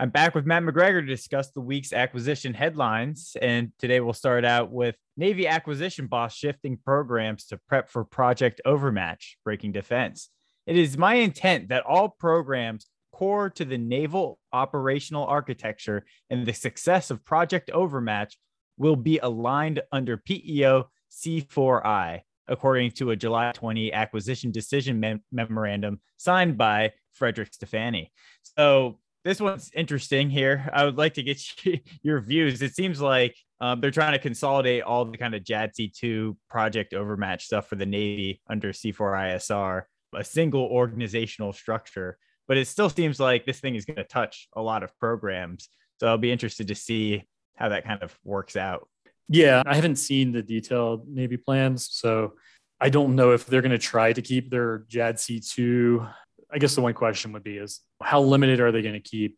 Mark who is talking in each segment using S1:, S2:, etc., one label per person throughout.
S1: I'm back with Matt McGregor to discuss the week's acquisition headlines. And today we'll start out with Navy acquisition boss shifting programs to prep for Project Overmatch, breaking defense. It is my intent that all programs core to the naval operational architecture and the success of Project Overmatch will be aligned under PEO C4I, according to a July 20 acquisition decision mem- memorandum signed by Frederick Stefany. So, this one's interesting here. I would like to get your views. It seems like um, they're trying to consolidate all the kind of JADC2 project overmatch stuff for the Navy under C4ISR, a single organizational structure. But it still seems like this thing is going to touch a lot of programs. So I'll be interested to see how that kind of works out.
S2: Yeah, I haven't seen the detailed Navy plans. So I don't know if they're going to try to keep their JADC2 I guess the one question would be is how limited are they going to keep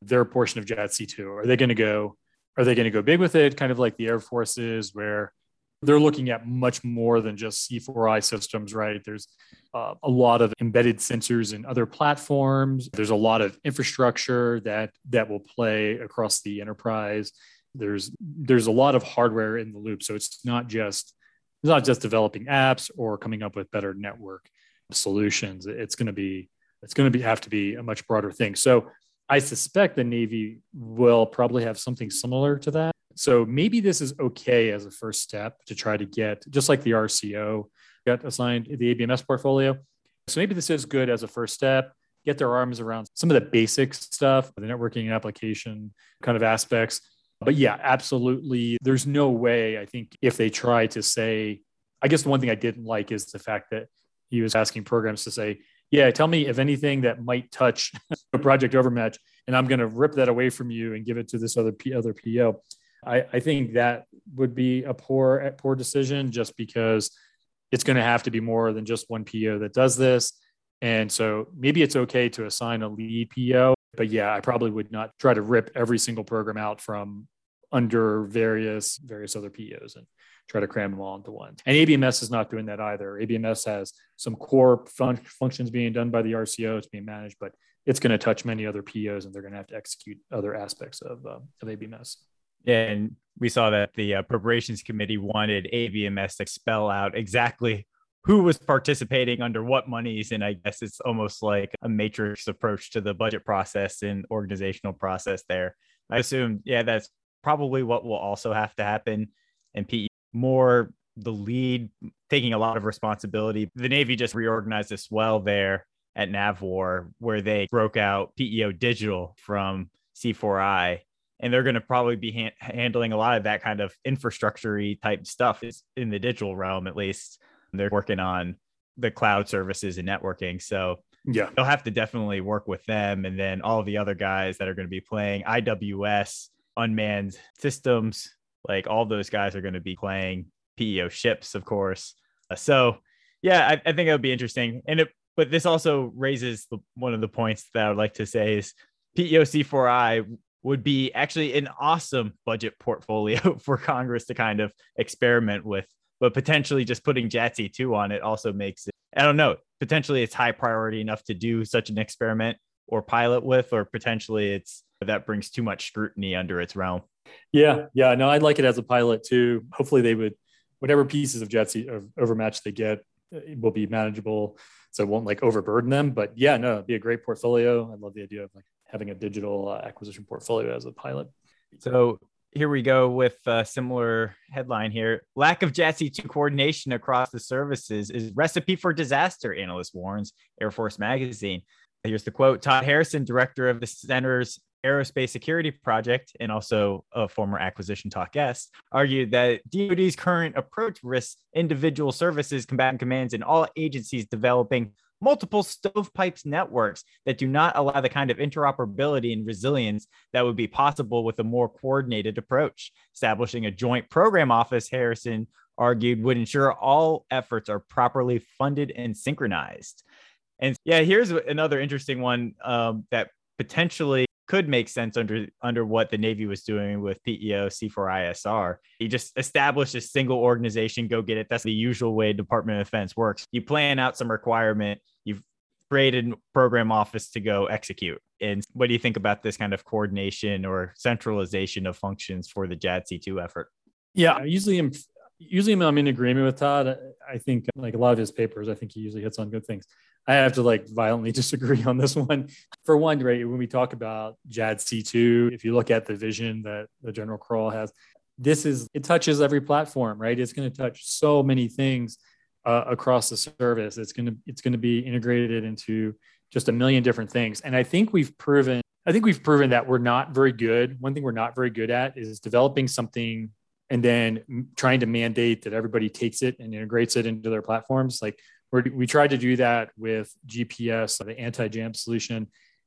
S2: their portion of JADC2? Are they going to go are they going to go big with it kind of like the Air Force is where they're looking at much more than just C4I systems, right? There's uh, a lot of embedded sensors in other platforms. There's a lot of infrastructure that that will play across the enterprise. There's there's a lot of hardware in the loop, so it's not just it's not just developing apps or coming up with better network solutions. It's going to be it's going to be have to be a much broader thing. So I suspect the Navy will probably have something similar to that. So maybe this is okay as a first step to try to get just like the RCO got assigned the ABMS portfolio. So maybe this is good as a first step. Get their arms around some of the basic stuff, the networking and application kind of aspects. But yeah, absolutely. There's no way, I think, if they try to say, I guess the one thing I didn't like is the fact that he was asking programs to say, yeah, tell me if anything that might touch a project overmatch, and I'm going to rip that away from you and give it to this other P- other PO. I, I think that would be a poor poor decision just because it's going to have to be more than just one PO that does this. And so maybe it's okay to assign a lead PO, but yeah, I probably would not try to rip every single program out from under various various other POs and try to cram them all into one. And ABMS is not doing that either. ABMS has some core fun- functions being done by the RCO, it's being managed, but it's going to touch many other POs and they're going to have to execute other aspects of, uh, of ABMS.
S1: Yeah, and we saw that the uh, committee wanted ABMS to spell out exactly who was participating under what monies. And I guess it's almost like a matrix approach to the budget process and organizational process there. I assume, yeah, that's probably what will also have to happen. And PE more the lead taking a lot of responsibility. The Navy just reorganized as well there at NAVWAR, where they broke out PEO Digital from C4I. And they're going to probably be ha- handling a lot of that kind of infrastructure type stuff is in the digital realm, at least. They're working on the cloud services and networking. So yeah, they'll have to definitely work with them. And then all the other guys that are going to be playing IWS, unmanned systems, like all those guys are going to be playing PEO ships, of course. Uh, so, yeah, I, I think it would be interesting. And it, but this also raises the, one of the points that I would like to say is PEO C4I would be actually an awesome budget portfolio for Congress to kind of experiment with. But potentially just putting JADC 2 on it also makes it, I don't know, potentially it's high priority enough to do such an experiment or pilot with, or potentially it's that brings too much scrutiny under its realm.
S2: Yeah, yeah, no, I'd like it as a pilot too. Hopefully, they would whatever pieces of Jetsy of overmatch they get uh, will be manageable, so it won't like overburden them. But yeah, no, it'd be a great portfolio. I love the idea of like having a digital uh, acquisition portfolio as a pilot.
S1: So here we go with a similar headline here. Lack of JADC2 coordination across the services is recipe for disaster, analyst warns Air Force Magazine. Here's the quote Todd Harrison, director of the Center's Aerospace Security Project and also a former acquisition talk guest, argued that DoD's current approach risks individual services, combatant commands, and all agencies developing multiple stovepipes networks that do not allow the kind of interoperability and resilience that would be possible with a more coordinated approach. Establishing a joint program office, Harrison argued, would ensure all efforts are properly funded and synchronized. And yeah, here's another interesting one um, that potentially could make sense under under what the Navy was doing with PEO C4ISR. You just establish a single organization, go get it. That's the usual way Department of Defense works. You plan out some requirement, you've created program office to go execute. And what do you think about this kind of coordination or centralization of functions for the JADC2 effort?
S2: Yeah, I usually am usually I'm in agreement with Todd. I think like a lot of his papers, I think he usually hits on good things. I have to like violently disagree on this one. For one, right, when we talk about JAD C2, if you look at the vision that the General Crawl has, this is it touches every platform, right? It's going to touch so many things uh, across the service. It's going to it's going to be integrated into just a million different things. And I think we've proven I think we've proven that we're not very good. One thing we're not very good at is developing something and then trying to mandate that everybody takes it and integrates it into their platforms. Like we tried to do that with GPS, the anti-jam solution,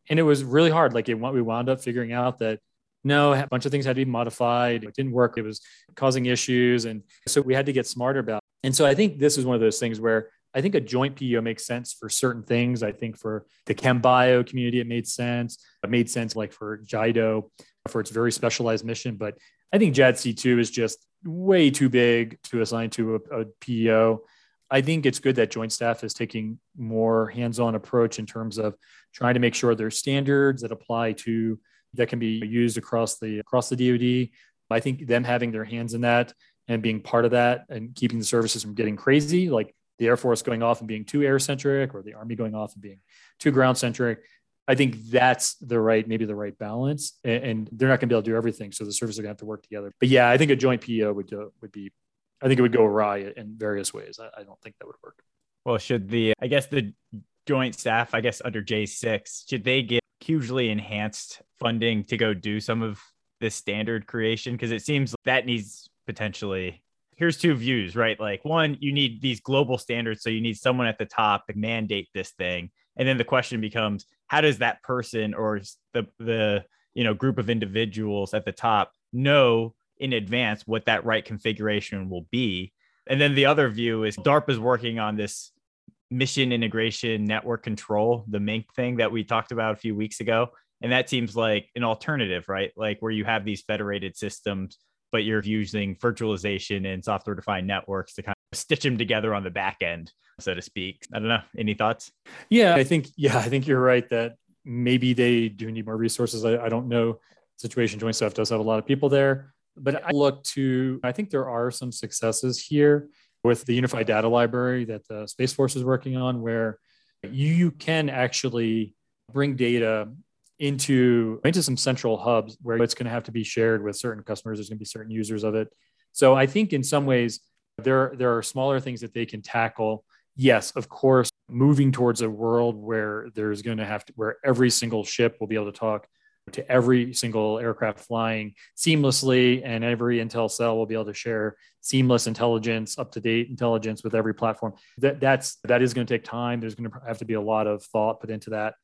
S2: and it was really hard. Like it, we wound up figuring out that no, a bunch of things had to be modified. It didn't work. It was causing issues, and so we had to get smarter about. It. And so I think this is one of those things where I think a joint PEO makes sense for certain things. I think for the ChemBio community, it made sense. It made sense like for JIDO for its very specialized mission. But I think JADC2 is just way too big to assign to a, a PEO. I think it's good that joint staff is taking more hands-on approach in terms of trying to make sure there's standards that apply to that can be used across the across the DoD. I think them having their hands in that and being part of that and keeping the services from getting crazy, like the Air Force going off and being too air centric or the Army going off and being too ground centric. I think that's the right, maybe the right balance. And, and they're not going to be able to do everything. So the services are going to have to work together. But yeah, I think a joint PEO would do, would be, I think it would go awry in various ways. I, I don't think that would work.
S1: Well, should the, I guess the joint staff, I guess under J6, should they get hugely enhanced funding to go do some of this standard creation? Because it seems that needs potentially here's two views, right? Like one, you need these global standards, so you need someone at the top to mandate this thing, and then the question becomes, how does that person or the the you know group of individuals at the top know in advance what that right configuration will be? And then the other view is DARPA is working on this mission integration network control, the MINC thing that we talked about a few weeks ago. And that seems like an alternative, right? Like where you have these federated systems but you're using virtualization and software defined networks to kind of stitch them together on the back end, so to speak. I don't know. Any thoughts?
S2: Yeah, I think, yeah, I think you're right that maybe they do need more resources. I, I don't know. Situation Joint Staff does have a lot of people there, but I look to, I think there are some successes here with the unified data library that the Space Force is working on, where you can actually bring data into into some central hubs where it's going to have to be shared with certain customers. There's going to be certain users of it. So I think in some ways there there are smaller things that they can tackle. Yes, of course, moving towards a world where there's going to have to where every single ship will be able to talk to every single aircraft flying seamlessly and every intel cell will be able to share seamless intelligence up to date intelligence with every platform. That that's that is going to take time. There's going to have to be a lot of thought put into that.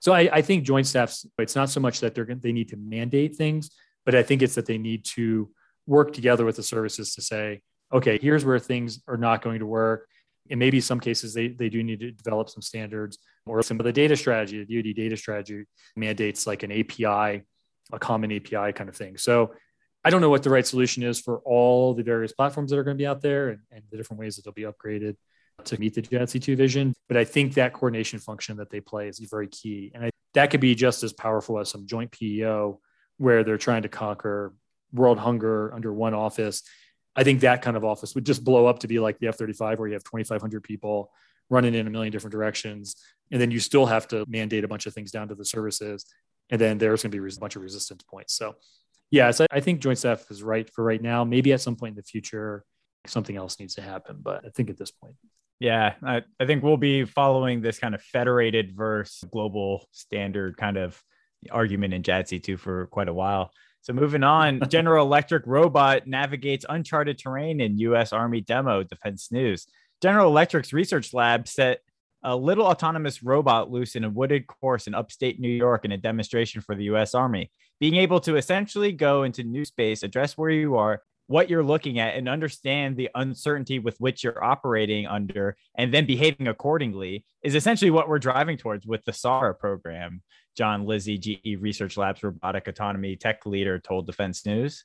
S2: So I, I think joint staffs, it's not so much that they're they need to mandate things, but I think it's that they need to work together with the services to say, okay, here's where things are not going to work. And maybe some cases they, they do need to develop some standards or some of the data strategy, the DoD data strategy mandates like an API, a common API kind of thing. So I don't know what the right solution is for all the various platforms that are going to be out there and, and the different ways that they'll be upgraded to meet the JADC2 vision. But I think that coordination function that they play is very key. And I, that could be just as powerful as some joint PEO where they're trying to conquer world hunger under one office. I think that kind of office would just blow up to be like the F 35, where you have 2,500 people running in a million different directions. And then you still have to mandate a bunch of things down to the services. And then there's going to be a bunch of resistance points. So, yeah, so I think Joint Staff is right for right now. Maybe at some point in the future, something else needs to happen. But I think at this point,
S1: yeah, I, I think we'll be following this kind of federated versus global standard kind of argument in JADC2 for quite a while. So moving on, General Electric robot navigates uncharted terrain in U.S. Army demo. Defense News. General Electric's research lab set a little autonomous robot loose in a wooded course in upstate New York in a demonstration for the U.S. Army. Being able to essentially go into new space, address where you are, what you're looking at and understand the uncertainty with which you're operating under and then behaving accordingly is essentially what we're driving towards with the SARA program. John Lizzi, GE Research Labs robotic autonomy tech leader, told Defense News.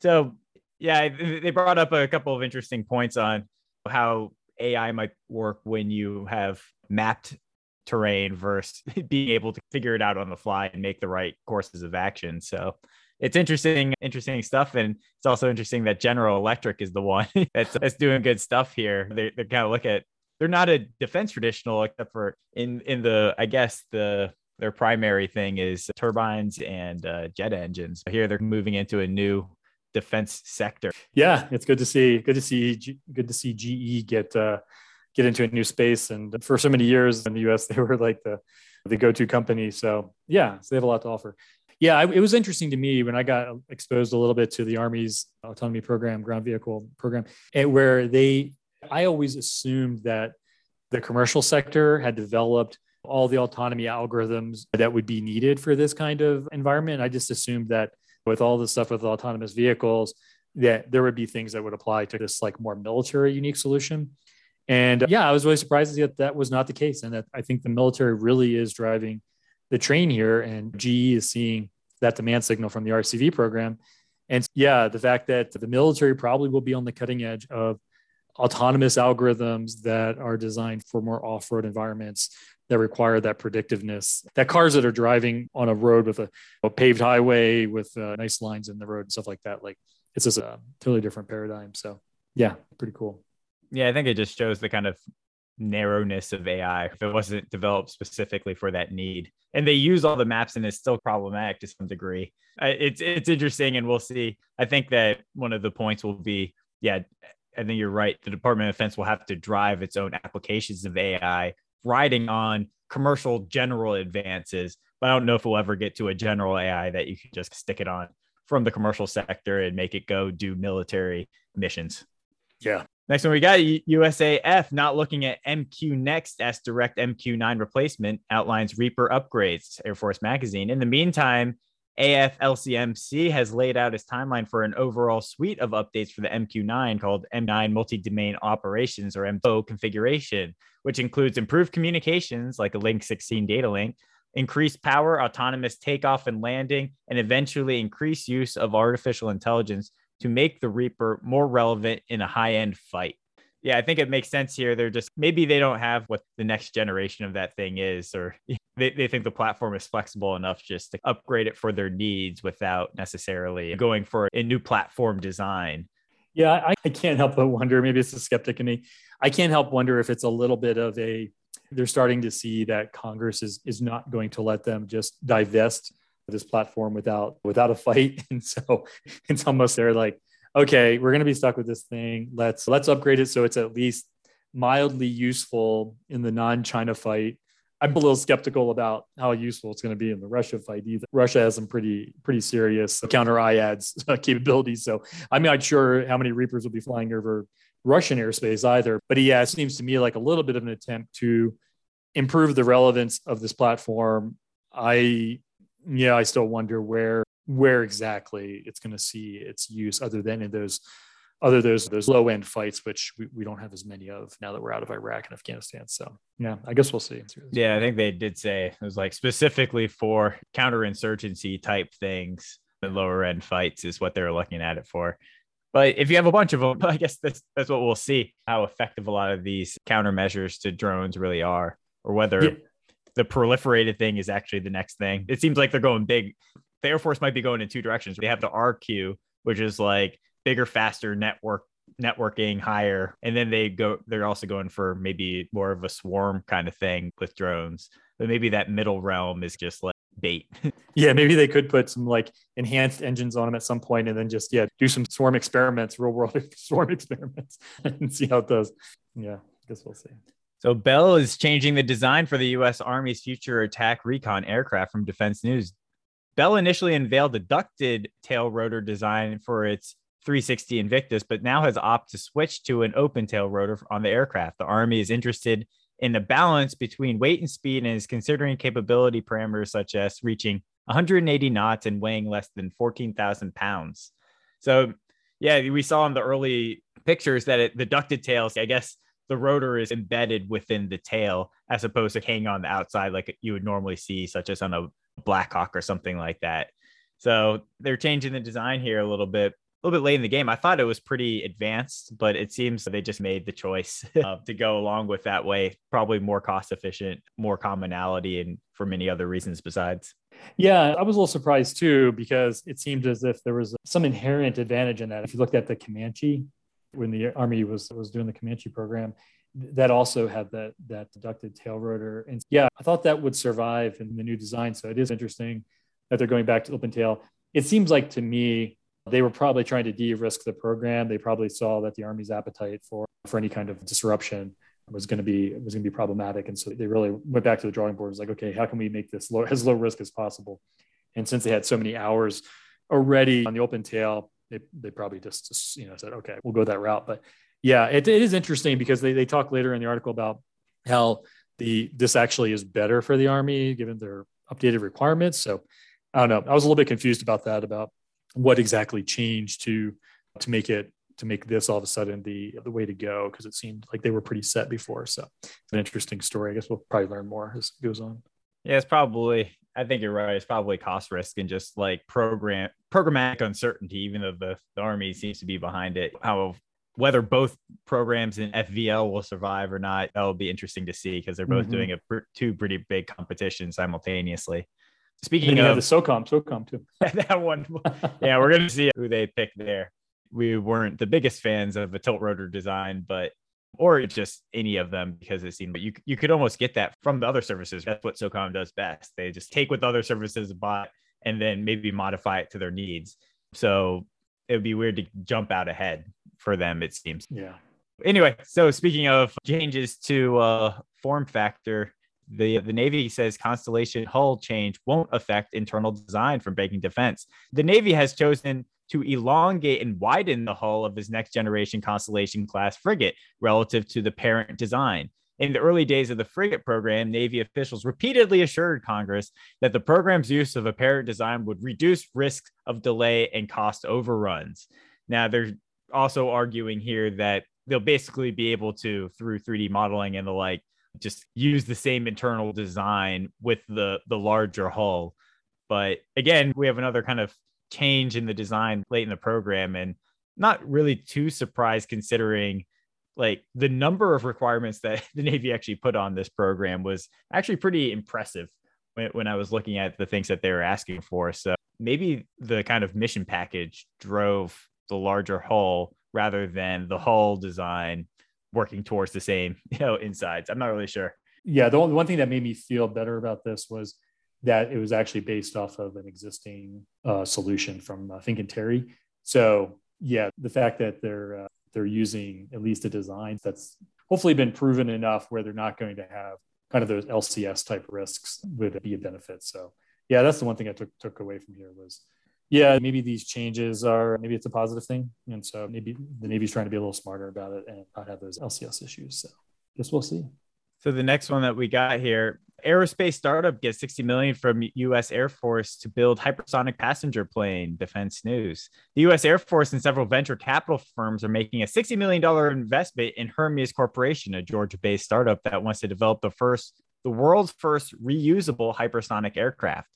S1: So, yeah, they brought up a couple of interesting points on how AI might work when you have mapped terrain versus being able to figure it out on the fly and make the right courses of action. So it's interesting, interesting stuff. And it's also interesting that General Electric is the one that's, that's doing good stuff here. They, they kind of look at, they're not a defense traditional, except for in, in the, I guess the, their primary thing is turbines and uh, jet engines. Here they're moving into a new defense sector.
S2: Yeah, it's good to see. Good to see. Good to see GE get uh, get into a new space. And for so many years in the US, they were like the, the go to company. So, yeah, so they have a lot to offer. Yeah, it was interesting to me when I got exposed a little bit to the Army's autonomy program, ground vehicle program, and where they, I always assumed that the commercial sector had developed all the autonomy algorithms that would be needed for this kind of environment. I just assumed that with all the stuff with autonomous vehicles, that there would be things that would apply to this like more military unique solution. And uh, yeah, I was really surprised that that was not the case. And that I think the military really is driving the train here. And GE is seeing that demand signal from the RCV program. And yeah, the fact that the military probably will be on the cutting edge of autonomous algorithms that are designed for more off road environments that require that predictiveness. That cars that are driving on a road with a, a paved highway with uh, nice lines in the road and stuff like that, like it's just a totally different paradigm. So, yeah, pretty cool.
S1: Yeah, I think it just shows the kind of narrowness of AI if it wasn't developed specifically for that need. And they use all the maps and it's still problematic to some degree. It's it's interesting and we'll see. I think that one of the points will be yeah, I think you're right. The Department of Defense will have to drive its own applications of AI riding on commercial general advances. But I don't know if we'll ever get to a general AI that you can just stick it on from the commercial sector and make it go do military missions.
S2: Yeah.
S1: Next one, we got USAF not looking at MQ Next as direct MQ9 replacement outlines Reaper upgrades, Air Force Magazine. In the meantime, AFLCMC has laid out its timeline for an overall suite of updates for the MQ9 called M9 Multi Domain Operations or MDO configuration, which includes improved communications like a Link 16 data link, increased power, autonomous takeoff and landing, and eventually increased use of artificial intelligence to make the Reaper more relevant in a high end fight. Yeah, I think it makes sense here. They're just maybe they don't have what the next generation of that thing is, or they, they think the platform is flexible enough just to upgrade it for their needs without necessarily going for a new platform design.
S2: Yeah, I, I can't help but wonder. Maybe it's a skeptic in me. I can't help wonder if it's a little bit of a they're starting to see that Congress is is not going to let them just divest this platform without without a fight and so it's almost they're like okay we're going to be stuck with this thing. Let's let's upgrade it so it's at least mildly useful in the non-china fight. I'm a little skeptical about how useful it's going to be in the russia fight either. Russia has some pretty pretty serious counter iads uh, capabilities. So i'm not sure how many reapers will be flying over russian airspace either but yeah it seems to me like a little bit of an attempt to improve the relevance of this platform. I yeah, I still wonder where where exactly it's going to see its use other than in those other those those low end fights, which we, we don't have as many of now that we're out of Iraq and Afghanistan. So yeah, I guess we'll see.
S1: Yeah, I think they did say it was like specifically for counterinsurgency type things, the lower end fights is what they're looking at it for. But if you have a bunch of them, I guess that's that's what we'll see how effective a lot of these countermeasures to drones really are, or whether yeah the proliferated thing is actually the next thing. It seems like they're going big. The Air Force might be going in two directions. They have the RQ, which is like bigger, faster network networking higher and then they go they're also going for maybe more of a swarm kind of thing with drones but maybe that middle realm is just like bait
S2: yeah maybe they could put some like enhanced engines on them at some point and then just yeah do some swarm experiments real world swarm experiments and see how it does yeah i guess we'll see
S1: so Bell is changing the design for the U.S. Army's future attack recon aircraft from Defense News. Bell initially unveiled a ducted tail rotor design for its 360 Invictus, but now has opted to switch to an open tail rotor on the aircraft. The Army is interested in the balance between weight and speed and is considering capability parameters such as reaching 180 knots and weighing less than 14,000 pounds. So, yeah, we saw in the early pictures that it, the ducted tails, I guess, the rotor is embedded within the tail as opposed to hanging on the outside like you would normally see, such as on a Blackhawk or something like that. So they're changing the design here a little bit. A little bit late in the game. I thought it was pretty advanced, but it seems they just made the choice uh, to go along with that way. Probably more cost efficient, more commonality, and for many other reasons besides.
S2: Yeah, I was a little surprised too because it seemed as if there was some inherent advantage in that. If you looked at the Comanche, when the Army was was doing the Comanche program, that also had that that deducted tail rotor. And yeah, I thought that would survive in the new design. So it is interesting that they're going back to open tail. It seems like to me they were probably trying to de-risk the program. They probably saw that the Army's appetite for for any kind of disruption was going to be was going to be problematic, and so they really went back to the drawing board. It was like, okay, how can we make this low, as low risk as possible? And since they had so many hours already on the open tail, they, they probably just, just you know said, okay, we'll go that route. But yeah, it, it is interesting because they, they talk later in the article about how the this actually is better for the army given their updated requirements. So I don't know. I was a little bit confused about that about what exactly changed to to make it to make this all of a sudden the the way to go because it seemed like they were pretty set before. So it's an interesting story. I guess we'll probably learn more as it goes on.
S1: Yeah, it's probably. I think you're right. It's probably cost risk and just like program programmatic uncertainty. Even though the, the army seems to be behind it, how whether both programs in FVL will survive or not, that'll be interesting to see because they're both mm-hmm. doing a two pretty big competitions simultaneously. Speaking of
S2: the SOCOM, SOCOM too.
S1: that one, yeah, we're gonna see who they pick there. We weren't the biggest fans of the tilt rotor design, but or just any of them because it seemed but you you could almost get that from the other services. That's what SOCOM does best. They just take what other services bought and then maybe modify it to their needs. So it would be weird to jump out ahead for them. It seems.
S2: Yeah.
S1: Anyway, so speaking of changes to uh, form factor, the, the Navy says Constellation hull change won't affect internal design from Breaking Defense. The Navy has chosen to elongate and widen the hull of his next generation Constellation class frigate relative to the parent design. In the early days of the frigate program, Navy officials repeatedly assured Congress that the program's use of a parent design would reduce risks of delay and cost overruns. Now, they're also arguing here that they'll basically be able to, through 3D modeling and the like, just use the same internal design with the the larger hull. But again, we have another kind of change in the design late in the program and not really too surprised considering like the number of requirements that the Navy actually put on this program was actually pretty impressive when, when I was looking at the things that they were asking for. So maybe the kind of mission package drove the larger hull rather than the hull design working towards the same, you know, insides. I'm not really sure.
S2: Yeah, the only one thing that made me feel better about this was that it was actually based off of an existing uh, solution from uh, Terry. So yeah, the fact that they're uh, they're using at least a design that's hopefully been proven enough where they're not going to have kind of those LCS type risks would be a benefit. So yeah, that's the one thing I took took away from here was yeah, maybe these changes are maybe it's a positive thing. And so maybe the Navy's trying to be a little smarter about it and not have those LCS issues. So guess we'll see.
S1: So the next one that we got here, aerospace startup gets 60 million from US Air Force to build hypersonic passenger plane, defense news. The US Air Force and several venture capital firms are making a $60 million investment in Hermeus Corporation, a Georgia-based startup that wants to develop the first the world's first reusable hypersonic aircraft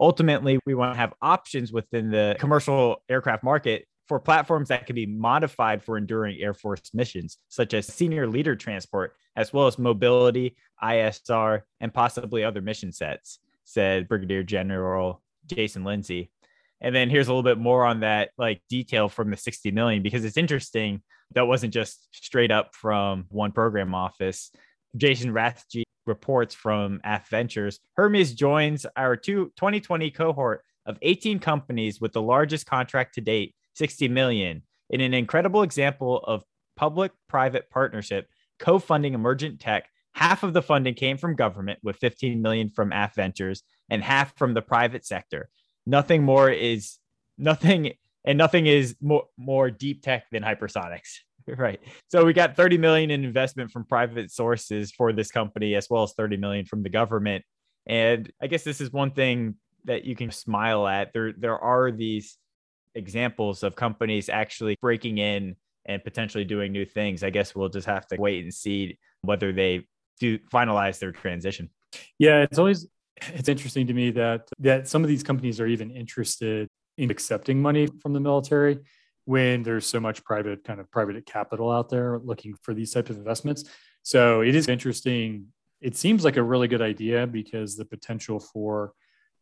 S1: ultimately we want to have options within the commercial aircraft market for platforms that can be modified for enduring Air Force missions, such as senior leader transport, as well as mobility, ISR, and possibly other mission sets, said Brigadier General Jason Lindsay. And then here's a little bit more on that, like detail from the 60 million, because it's interesting. That wasn't just straight up from one program office. Jason Rathje reports from AF Ventures, Hermeus joins our two, 2020 cohort of 18 companies with the largest contract to date, 60 million, in an incredible example of public-private partnership co-funding emergent tech. Half of the funding came from government with 15 million from AF Ventures and half from the private sector. Nothing more is nothing and nothing is more, more deep tech than hypersonics. right. So we got 30 million in investment from private sources for this company, as well as 30 million from the government. And I guess this is one thing that you can smile at. There, there are these examples of companies actually breaking in and potentially doing new things. I guess we'll just have to wait and see whether they do finalize their transition.
S2: Yeah, it's always it's interesting to me that that some of these companies are even interested in accepting money from the military when there's so much private kind of private capital out there looking for these types of investments. So it is interesting. It seems like a really good idea because the potential for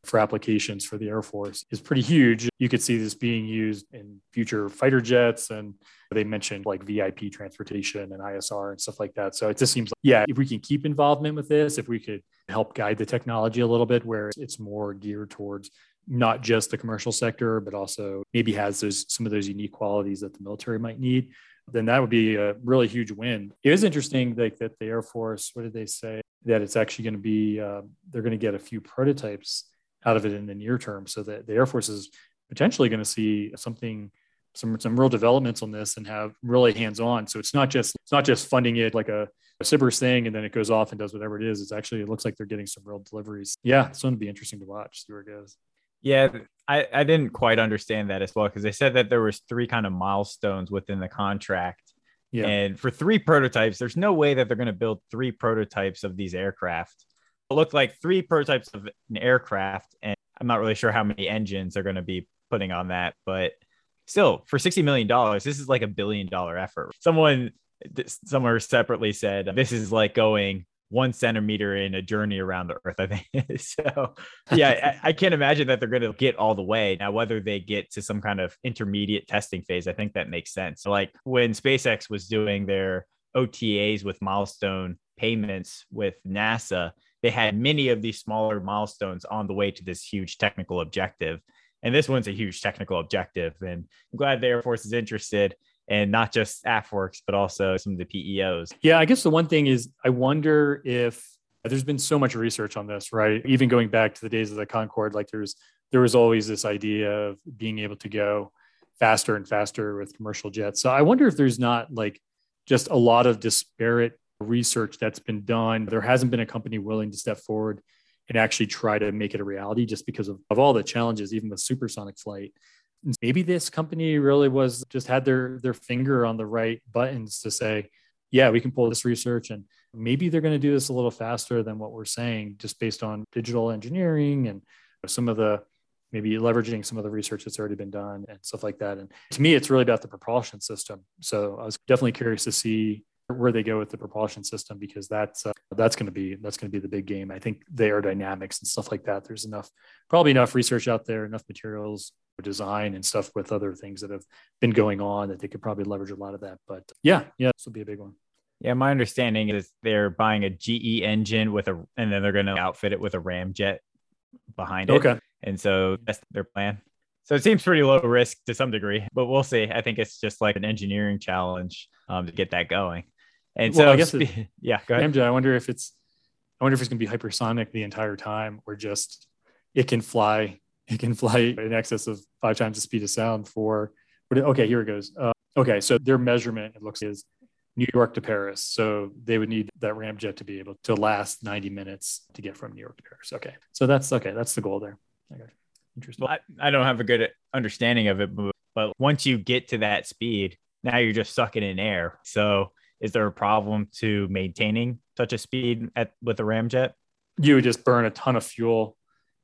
S2: for applications for the Air Force is pretty huge. You could see this being used in future fighter jets, and they mentioned like VIP transportation and ISR and stuff like that. So it just seems like, yeah, if we can keep involvement with this, if we could help guide the technology a little bit where it's more geared towards not just the commercial sector, but also maybe has those some of those unique qualities that the military might need, then that would be a really huge win. It is interesting like that the Air Force, what did they say? That it's actually going to be uh, they're going to get a few prototypes out of it in the near term, so that the Air Force is potentially going to see something some some real developments on this and have really hands on. So it's not just it's not just funding it like a, a SBIRS thing and then it goes off and does whatever it is. It's actually it looks like they're getting some real deliveries. Yeah, it's going to be interesting to watch. See where it goes.
S1: Yeah, I, I didn't quite understand that as well because they said that there was three kind of milestones within the contract. Yeah. And for three prototypes, there's no way that they're going to build three prototypes of these aircraft. It looked like three prototypes of an aircraft, and I'm not really sure how many engines they're going to be putting on that, but still, for $60 million, this is like a billion dollar effort. Someone somewhere separately said this is like going one centimeter in a journey around the earth i think. So yeah I, I, can't imagine that they're going to get all the way. Now whether they get to some kind of intermediate testing phase i think that makes sense. Like when spacex was doing their otas with milestone payments with nasa they had many of these smaller milestones on the way to this huge technical objective. And this one's a huge technical objective and i'm glad the air force is interested and not just AFWERX, but also some of the PEOs.
S2: Yeah, I guess the one thing is I wonder if there's been so much research on this, right? Even going back to the days of the Concorde, like there's there was always this idea of being able to go faster and faster with commercial jets. So I wonder if there's not like just a lot of disparate research that's been done. There hasn't been a company willing to step forward and actually try to make it a reality just because of, of all the challenges, even with supersonic flight maybe this company really was just had their their finger on the right buttons to say yeah we can pull this research and maybe they're going to do this a little faster than what we're saying just based on digital engineering and some of the maybe leveraging some of the research that's already been done and stuff like that and to me it's really about the propulsion system so i was definitely curious to see where they go with the propulsion system because that's uh, that's going to be that's going to be the big game. I think the aerodynamics and stuff like that. There's enough probably enough research out there, enough materials, design and stuff with other things that have been going on that they could probably leverage a lot of that. But yeah, yeah, this will be a big one.
S1: Yeah, my understanding is they're buying a GE engine with a, and then they're going to outfit it with a ramjet behind it.
S2: Okay.
S1: And so that's their plan. So it seems pretty low risk to some degree, but we'll see. I think it's just like an engineering challenge um, to get that going. And well, so I guess, it, yeah, go ahead.
S2: Ramjet, I wonder if it's, I wonder if it's going to be hypersonic the entire time or just it can fly it can fly in excess of five times the speed of sound for okay here it goes. Uh, okay so their measurement it looks is new york to paris. So they would need that ramjet to be able to last 90 minutes to get from new york to paris. Okay so that's okay that's the goal there. Okay
S1: interesting. I, I don't have a good understanding of it but once you get to that speed now you're just sucking in air. So is there a problem to maintaining such a speed at with a ramjet
S2: you would just burn a ton of fuel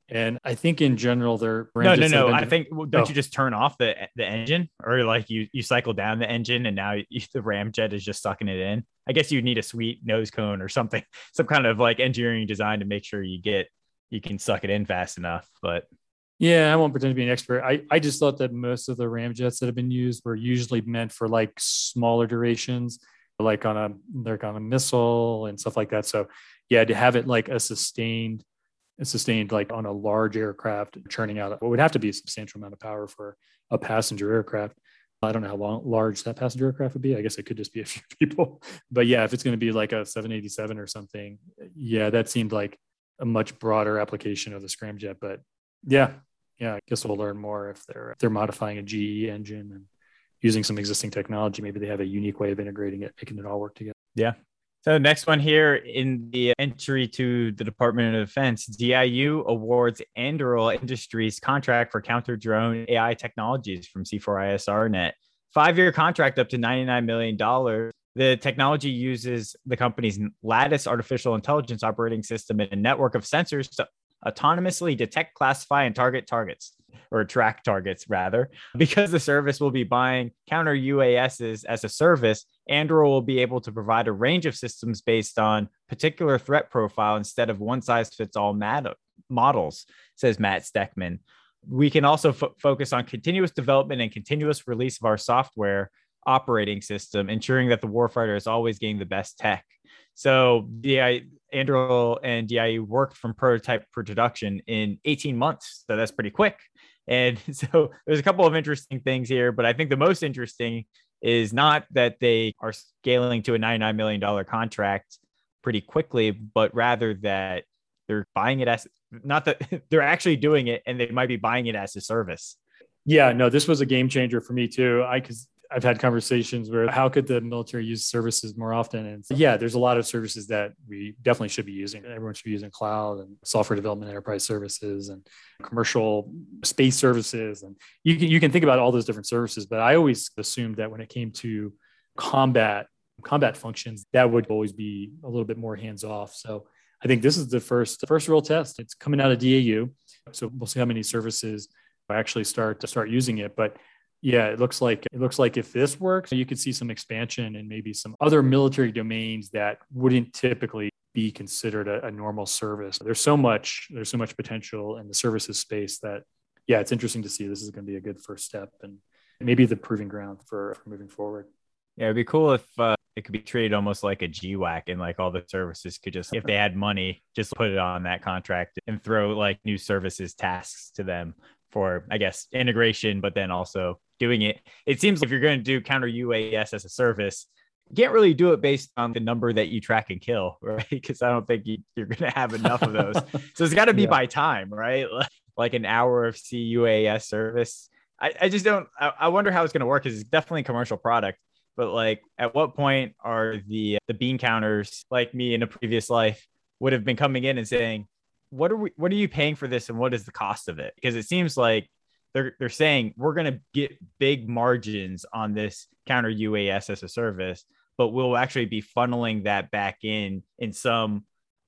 S2: and I think in general, they're
S1: no, no, no. I think don't oh. you just turn off the the engine, or like you you cycle down the engine, and now you, the ramjet is just sucking it in. I guess you'd need a sweet nose cone or something, some kind of like engineering design to make sure you get you can suck it in fast enough. But
S2: yeah, I won't pretend to be an expert. I I just thought that most of the ramjets that have been used were usually meant for like smaller durations, like on a like on a missile and stuff like that. So yeah, to have it like a sustained sustained like on a large aircraft churning out what would have to be a substantial amount of power for a passenger aircraft. I don't know how long, large that passenger aircraft would be. I guess it could just be a few people. But yeah if it's going to be like a 787 or something yeah that seemed like a much broader application of the scramjet. But yeah yeah i guess we'll learn more if they're if they're modifying a ge engine and using some existing technology. Maybe they have a unique way of integrating it making it all work together.
S1: Yeah so next one here in the entry to the Department of Defense, DIU awards Anduril Industries contract for counter drone AI technologies from C4ISRnet. Five-year contract up to $99 million. The technology uses the company's Lattice artificial intelligence operating system and a network of sensors to autonomously detect, classify, and target targets or track targets rather. Because the service will be buying counter UASs as a service, Anduril will be able to provide a range of systems based on particular threat profile instead of one size fits all models, says Matt Steckman. We can also fo- focus on continuous development and continuous release of our software operating system, ensuring that the warfighter is always getting the best tech. So DI, Anduril and DIU worked from prototype production in 18 months. So that's pretty quick. And so there's a couple of interesting things here, but I think the most interesting is not that they are scaling to a $99 million contract pretty quickly, but rather that they're buying it as not that they're actually doing it and they might be buying it as a service.
S2: Yeah, no, this was a game changer for me too. I cause I've had conversations where how could the military use services more often? And yeah, there's a lot of services that we definitely should be using. Everyone should be using cloud and software development enterprise services and commercial space services. And you can, you can think about all those different services, but I always assumed that when it came to combat, combat functions, that would always be a little bit more hands off. So I think this is the first, first real test. It's coming out of DAU. So we'll see how many services actually start to start using it. But yeah, it looks like it looks like if this works, you could see some expansion and maybe some other military domains that wouldn't typically be considered a, a, normal service. There's so much there's so much potential in the services space that yeah, it's interesting to see. This is going to be a good first step and maybe the proving ground for, for moving forward.
S1: Yeah, it'd be cool if uh, it could be treated almost like a GWAC and like all the services could just, if they had money, just put it on that contract and throw like new services tasks to them for, I guess, integration, but then also doing it. It seems like if you're going to do counter UAS as a service, you can't really do it based on the number that you track and kill, right? Because I don't think you, are going to have enough of those. so it's got to be yeah. by time, right? Like, an hour of CUAS service. I, I just don't, I, I wonder how it's going to work because it's definitely a commercial product. But like, at what point are the the bean counters like me in a previous life would have been coming in and saying, "What are we? What are you paying for this, and what is the cost of it?" Because it seems like they're they're saying we're going to get big margins on this counter UAS as a service, but we'll actually be funneling that back in in some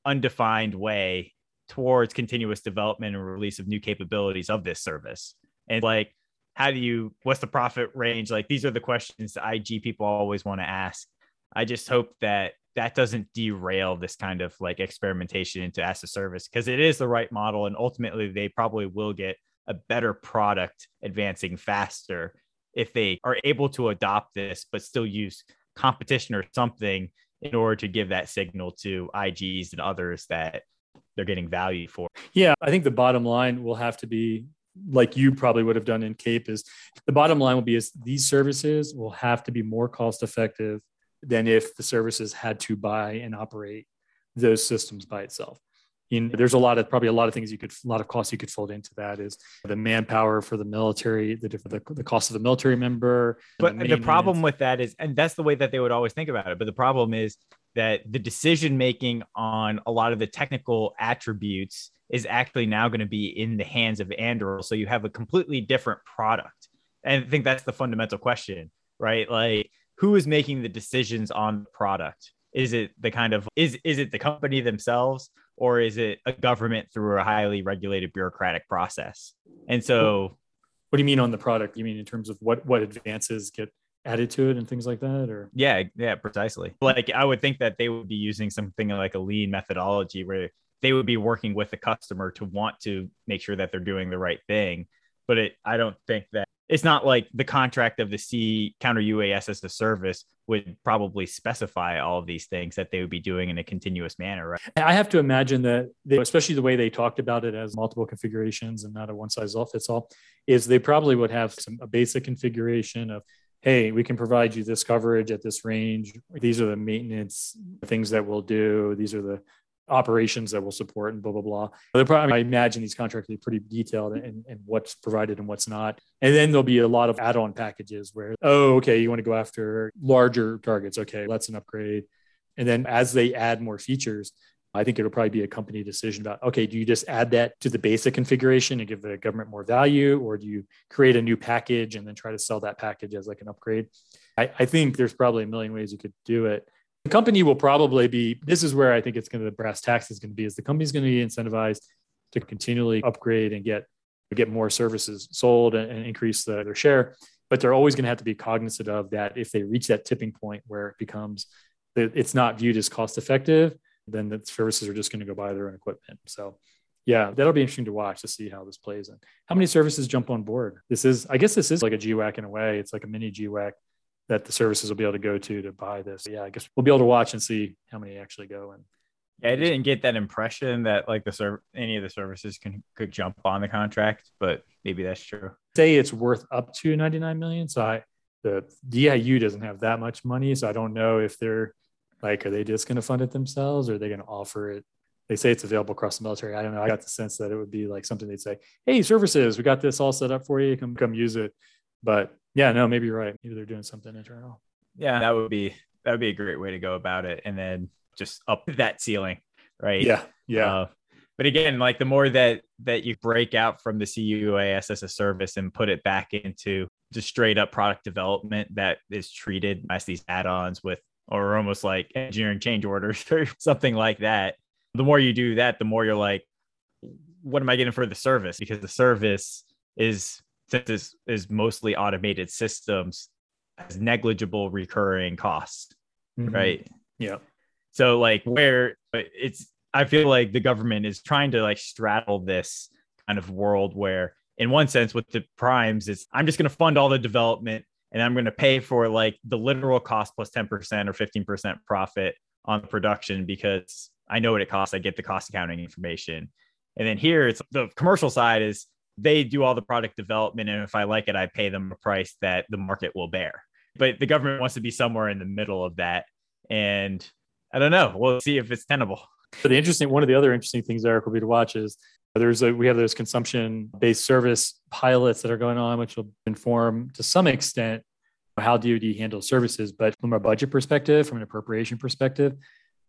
S1: undefined way towards continuous development and release of new capabilities of this service. And like, how do you? What's the profit range? Like, these are the questions that IG people always want to ask. I just hope that that doesn't derail this kind of like experimentation into as a service because it is the right model and ultimately they probably will get a better product advancing faster if they are able to adopt this but still use competition or something in order to give that signal to IGs and others that they're getting value for.
S2: Yeah, I think the bottom line will have to be like you probably would have done in CAPE is the bottom line will be is these services will have to be more cost effective than if the services had to buy and operate those systems by itself in, there's a lot of probably a lot of things you could a lot of costs you could fold into that is the manpower for the military the the, the cost of the military member
S1: but the, the problem with that is and that's the way that they would always think about it but the problem is that the decision making on a lot of the technical attributes is actually now going to be in the hands of Anduril so you have a completely different product. And I think that's the fundamental question right? Like who is making the decisions on the product? Is it the kind of is is it the company themselves or is it a government through a highly regulated bureaucratic process? And so,
S2: what do you mean on the product? You mean in terms of what what advances get added to it and things like that or
S1: yeah yeah precisely like i would think that they would be using something like a lean methodology where they would be working with the customer to want to make sure that they're doing the right thing but it i don't think that it's not like the contract of the C counter UAS as a service would probably specify all of these things that they would be doing in a continuous manner, right?
S2: I have to imagine that, they, especially the way they talked about it as multiple configurations and not a one size fits all, is they probably would have some a basic configuration of, hey, we can provide you this coverage at this range. These are the maintenance things that we'll do. These are the operations that will support and blah blah blah. Probably, I imagine these contracts be pretty detailed and, and what's provided and what's not. And then there'll be a lot of add-on packages where, oh, okay, you want to go after larger targets. Okay, that's an upgrade. And then as they add more features, I think it'll probably be a company decision about okay, do you just add that to the basic configuration and give the government more value, or do you create a new package and then try to sell that package as like an upgrade? I, I think there's probably a million ways you could do it. The company will probably be, this is where I think it's going to, the brass tacks is going to be, is the company's going to be incentivized to continually upgrade and get get more services sold and, and increase the, their share. But they're always going to have to be cognizant of that if they reach that tipping point where it becomes it's not viewed as cost effective, then the services are just going to go buy their own equipment. So yeah, that'll be interesting to watch to see how this plays and how many services jump on board. This is, I guess, this is like a GWAC in a way. It's like a mini GWAC that the services will be able to go to to buy this. yeah, I guess we'll be able to watch and see how many actually go. And
S1: yeah, I didn't get that impression that like the serv- any of the services can could jump on the contract, but maybe that's true.
S2: Say it's worth up to 99 million. So I the DIU doesn't have that much money, so I don't know if they're like, are they just going to fund it themselves, or are they going to offer it they say it's available across the military. I don't know. I got the sense that it would be like something they'd say, "Hey, services, we got this all set up for you. Come come use it." But yeah, no, maybe you're right. Maybe they're doing something internal.
S1: Yeah, that would be that would be a great way to go about it, and then just up that ceiling, right?
S2: Yeah, yeah. Uh,
S1: but again, like the more that that you break out from the CUAS as a service and put it back into just straight up product development that is treated as these add-ons with or almost like engineering change orders or something like that the more you do that, the more you're like, what am I getting for the service? Because the service is since this is mostly automated systems has negligible recurring costs. Mm-hmm. Right.
S2: Yeah.
S1: So like where it's I feel like the government is trying to like straddle this kind of world where in one sense with the primes it's I'm just going to fund all the development and I'm going to pay for like the literal cost plus 10% or 15% profit on the production because I know what it costs. I get the cost accounting information. And then here it's the commercial side is they do all the product development. And if I like it, I pay them a price that the market will bear. But the government wants to be somewhere in the middle of that. And I don't know. We'll see if it's tenable.
S2: But the interesting one of the other interesting things, Eric, will be to watch is there's a we have those consumption based service pilots that are going on, which will inform to some extent how DoD handles services. But from a budget perspective, from an appropriation perspective,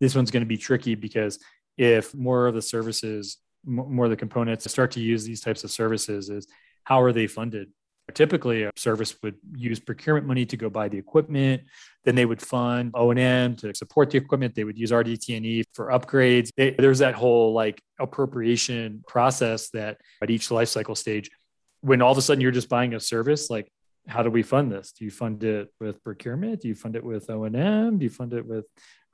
S2: this one's going to be tricky because if more of the services, more of the components to start to use these types of services, is how are they funded? Typically, a service would use procurement money to go buy the equipment. Then they would fund O and M to support the equipment. They would use RDT&E for upgrades. They, there's that whole like appropriation process that at each life cycle stage, when all of a sudden you're just buying a service, like how do we fund this? Do you fund it with procurement? Do you fund it with O and M? Do you fund it with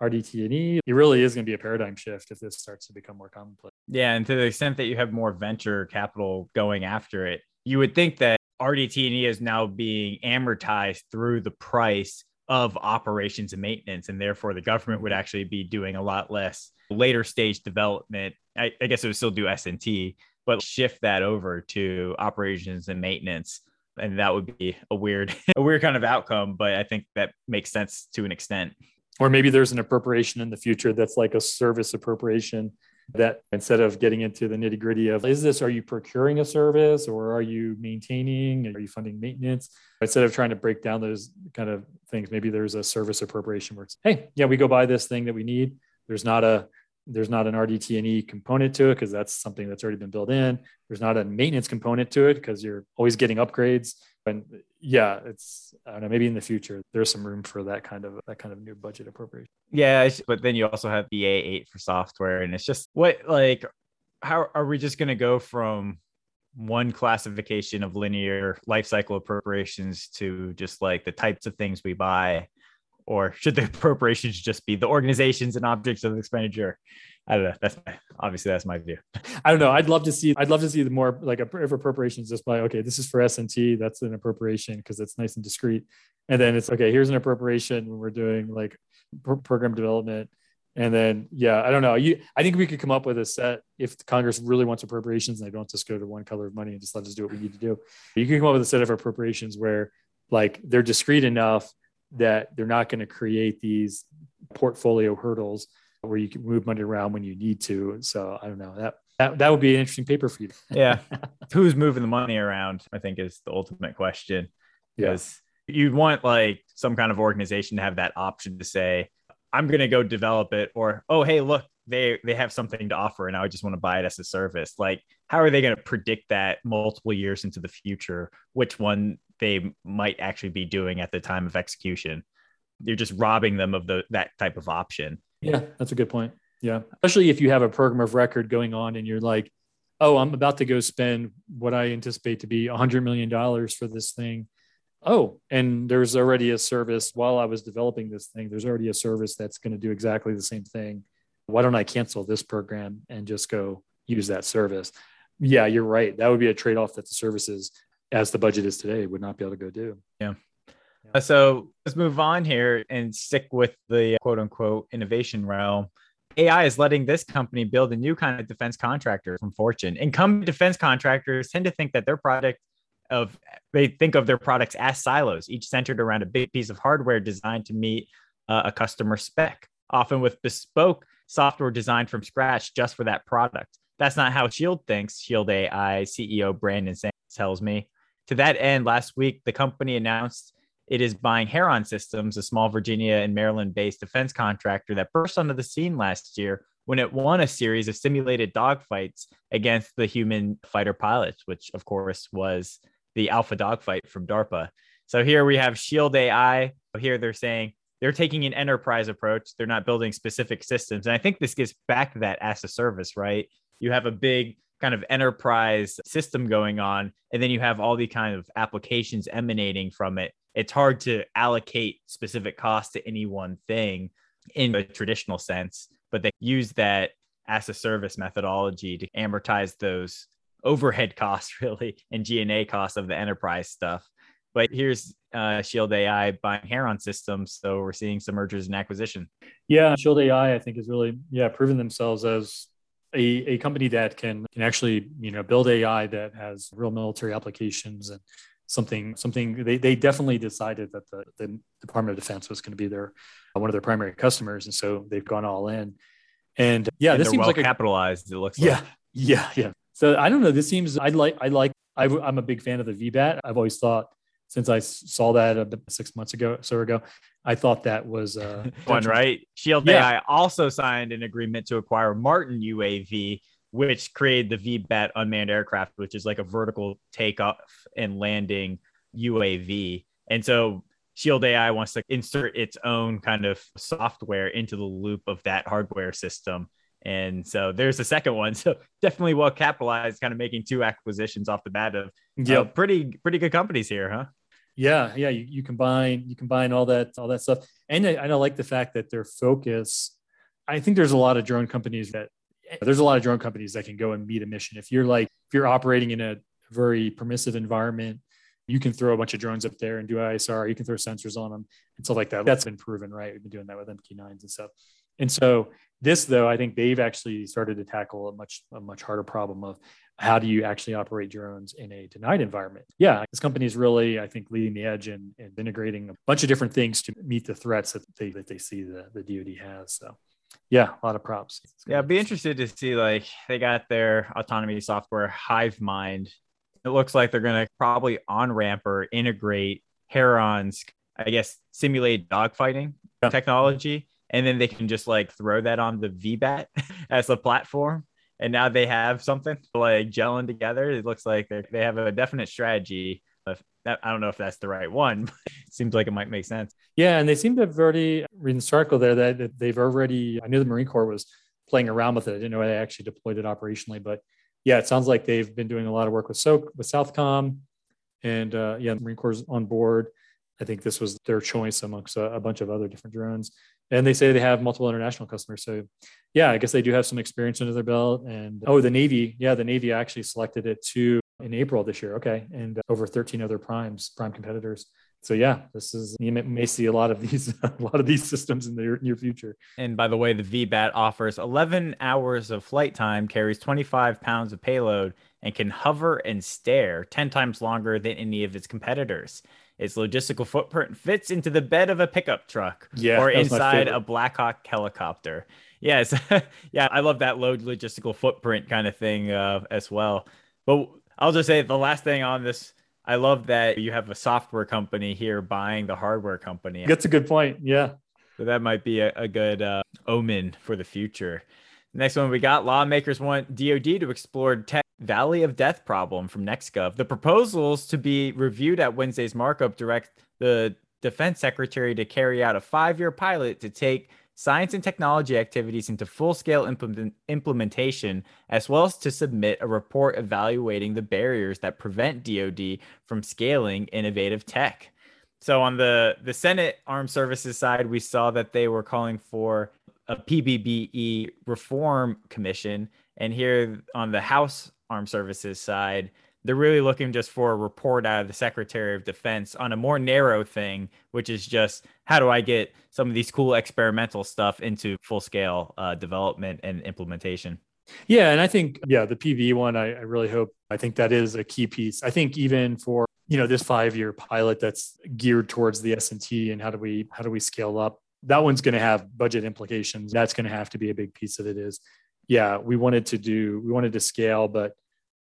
S2: RDT&E. It really is going to be a paradigm shift if this starts to become more commonplace.
S1: Yeah, and to the extent that you have more venture capital going after it, you would think that RDT&E is now being amortized through the price of operations and maintenance, and therefore the government would actually be doing a lot less later stage development. I, I guess it would still do S&T, but shift that over to operations and maintenance and that would be a weird a weird kind of outcome but i think that makes sense to an extent.
S2: Or maybe there's an appropriation in the future that's like a service appropriation that instead of getting into the nitty gritty of is this are you procuring a service or are you maintaining? Are you funding maintenance? Instead of trying to break down those kind of things maybe there's a service appropriation where it's hey yeah we go buy this thing that we need. There's not a there's not an RDT&E component to it because that's something that's already been built in. There's not a maintenance component to it because you're always getting upgrades. And yeah, it's I don't know. Maybe in the future there's some room for that kind of that kind of new budget appropriation.
S1: Yeah, but then you also have BA eight for software, and it's just what like how are we just going to go from one classification of linear life cycle appropriations to just like the types of things we buy or should the appropriations just be the organizations and objects of expenditure? I don't know. That's my, obviously that's my view.
S2: I don't know. I'd love to see. I'd love to see the more like if appropriations just by okay, this is for S and T. That's an appropriation because it's nice and discreet. And then it's okay. Here's an appropriation when we're doing like program development. And then yeah, I don't know. You, I think we could come up with a set if Congress really wants appropriations and they don't just go to one color of money and just let us do what we need to do. You can come up with a set of appropriations where like they're discreet enough that they're not going to create these portfolio hurdles where you can move money around when you need to. So I don't know that that, that would be an interesting paper for you.
S1: yeah. Who's moving the money around? I think is the ultimate question. Because yeah. you'd want like some kind of organization to have that option to say, I'm going to go develop it or, oh, hey, look, they they have something to offer and I just want to buy it as a service. Like, how are they going to predict that multiple years into the future, which one they might actually be doing at the time of execution? You're just robbing them of the that type of option.
S2: Yeah, that's a good point. Yeah, especially if you have a program of record going on and you're like, oh, I'm about to go spend what I anticipate to be $100 million for this thing. Oh, and there's already a service while I was developing this thing, there's already a service that's going to do exactly the same thing. Why don't I cancel this program and just go use that service? Yeah, you're right. That would be a trade off that the services, as the budget is today, would not be able to go do.
S1: Yeah. Uh, so let's move on here and stick with the quote unquote innovation realm. AI is letting this company build a new kind of defense contractor from Fortune. Incumbent defense contractors tend to think that their product of they think of their products as silos, each centered around a big piece of hardware designed to meet uh, a customer spec, often with bespoke software designed from scratch just for that product. That's not how Shield thinks, Shield AI CEO Brandon Sands tells me. To that end, last week, the company announced it is buying Heron Systems, a small Virginia and Maryland based defense contractor that burst onto the scene last year when it won a series of simulated dogfights against the human fighter pilots, which of course was the Alpha dogfight from DARPA. So here we have Shield AI. Here they're saying they're taking an enterprise approach. They're not building specific systems. And I think this gets back to that as a service, right? You have a big kind of enterprise system going on, and then you have all the kind of applications emanating from it it's hard to allocate specific costs to any one thing in a traditional sense, but they use that as a service methodology to amortize those overhead costs really and G&A costs of the enterprise stuff. But here's uh, Shield AI buying Heron Systems, so we're seeing some mergers and acquisition.
S2: Yeah, Shield AI I think is really yeah proven themselves as a, a company that can can actually you know build AI that has real military applications and something something they, they definitely decided that the, the department of defense was going to be their uh, one of their primary customers and so they've gone all in. And yeah
S1: and
S2: this seems
S1: well
S2: like a,
S1: capitalized it looks
S2: yeah
S1: like.
S2: yeah yeah. So i don't know this seems i like i like i i'm a big fan of the vbat i've always thought since i saw that six months ago so ago i thought that was uh
S1: one right shield yeah. ai also signed an agreement to acquire martin uav which created the VBAT unmanned aircraft, which is like a vertical takeoff and landing UAV. And so Shield AI wants to insert its own kind of software into the loop of that hardware system. And so there's the second one. So definitely well capitalized, kind of making two acquisitions off the bat of yeah, uh, pretty pretty good companies here, huh?
S2: Yeah, yeah. You, you combine you combine all that all that stuff, and I, and I like the fact that their focus. I think there's a lot of drone companies that there's a lot of drone companies that can go and meet a mission. If you're like, if you're operating in a very permissive environment, you can throw a bunch of drones up there and do ISR. You can throw sensors on them and stuff like that. That's been proven, right? We've been doing that with MQ9s and stuff. And so this, though, I think they've actually started to tackle a much a much harder problem of how do you actually operate drones in a denied environment? Yeah, this company is really, I think, leading the edge and, and integrating a bunch of different things to meet the threats that they that they see the the DoD has. So yeah, a lot of props.
S1: Yeah, I'd be interested to see like they got their autonomy software Hive Mind. It looks like they're gonna probably on ramp or integrate Heron's, I guess, simulate dogfighting yeah. technology, and then they can just like throw that on the VBAT as a platform. And now they have something like gelling together. It looks like they have a definite strategy I don't know if that's the right one. But it seems like it might make sense.
S2: Yeah, and they seem to have already reading this article there that they've already. I knew the Marine Corps was playing around with it. I didn't know they actually deployed it operationally, but yeah, it sounds like they've been doing a lot of work with so with Southcom, and uh, yeah, the Marine Corps on board. I think this was their choice amongst a, a bunch of other different drones. And they say they have multiple international customers. So, yeah, I guess they do have some experience under their belt. And oh, the Navy, yeah, the Navy actually selected it to in April this year. Okay. And over 13 other primes, prime competitors. So yeah, this is you may see a lot of these a lot of these systems in the near future.
S1: And by the way, the VBAT offers 11 hours of flight time, carries 25 pounds of payload, and can hover and stare 10 times longer than any of its competitors. Its logistical footprint fits into the bed of a pickup truck yeah, or inside a Blackhawk helicopter. Yes, yeah, I love that low logistical footprint kind of thing uh, as well. But I'll just say the last thing on this. I love that you have a software company here buying the hardware company.
S2: That's a good point. Yeah.
S1: So that might be a, a good uh, omen for the future. Next one we got lawmakers want DoD to explore tech Valley of Death problem from NextGov. The proposals to be reviewed at Wednesday's markup direct the defense secretary to carry out a five year pilot to take science and technology activities into full scale implement- implementation, as well as to submit a report evaluating the barriers that prevent DoD from scaling innovative tech. So on the the Senate Armed Services side, we saw that they were calling for a PPBE reform commission, and here on the House Armed Services side, they're really looking just for a report out of the Secretary of Defense on a more narrow thing, which is just how do I get some of these cool experimental stuff into full scale uh, development and implementation.
S2: Yeah, and I think yeah, the PV one, I, I really hope. I think that is a key piece. I think even for you know this five year pilot that's geared towards the S and T and how do we how do we scale up? That one's going to have budget implications. That's going to have to be a big piece of it. Is yeah, we wanted to do we wanted to scale, but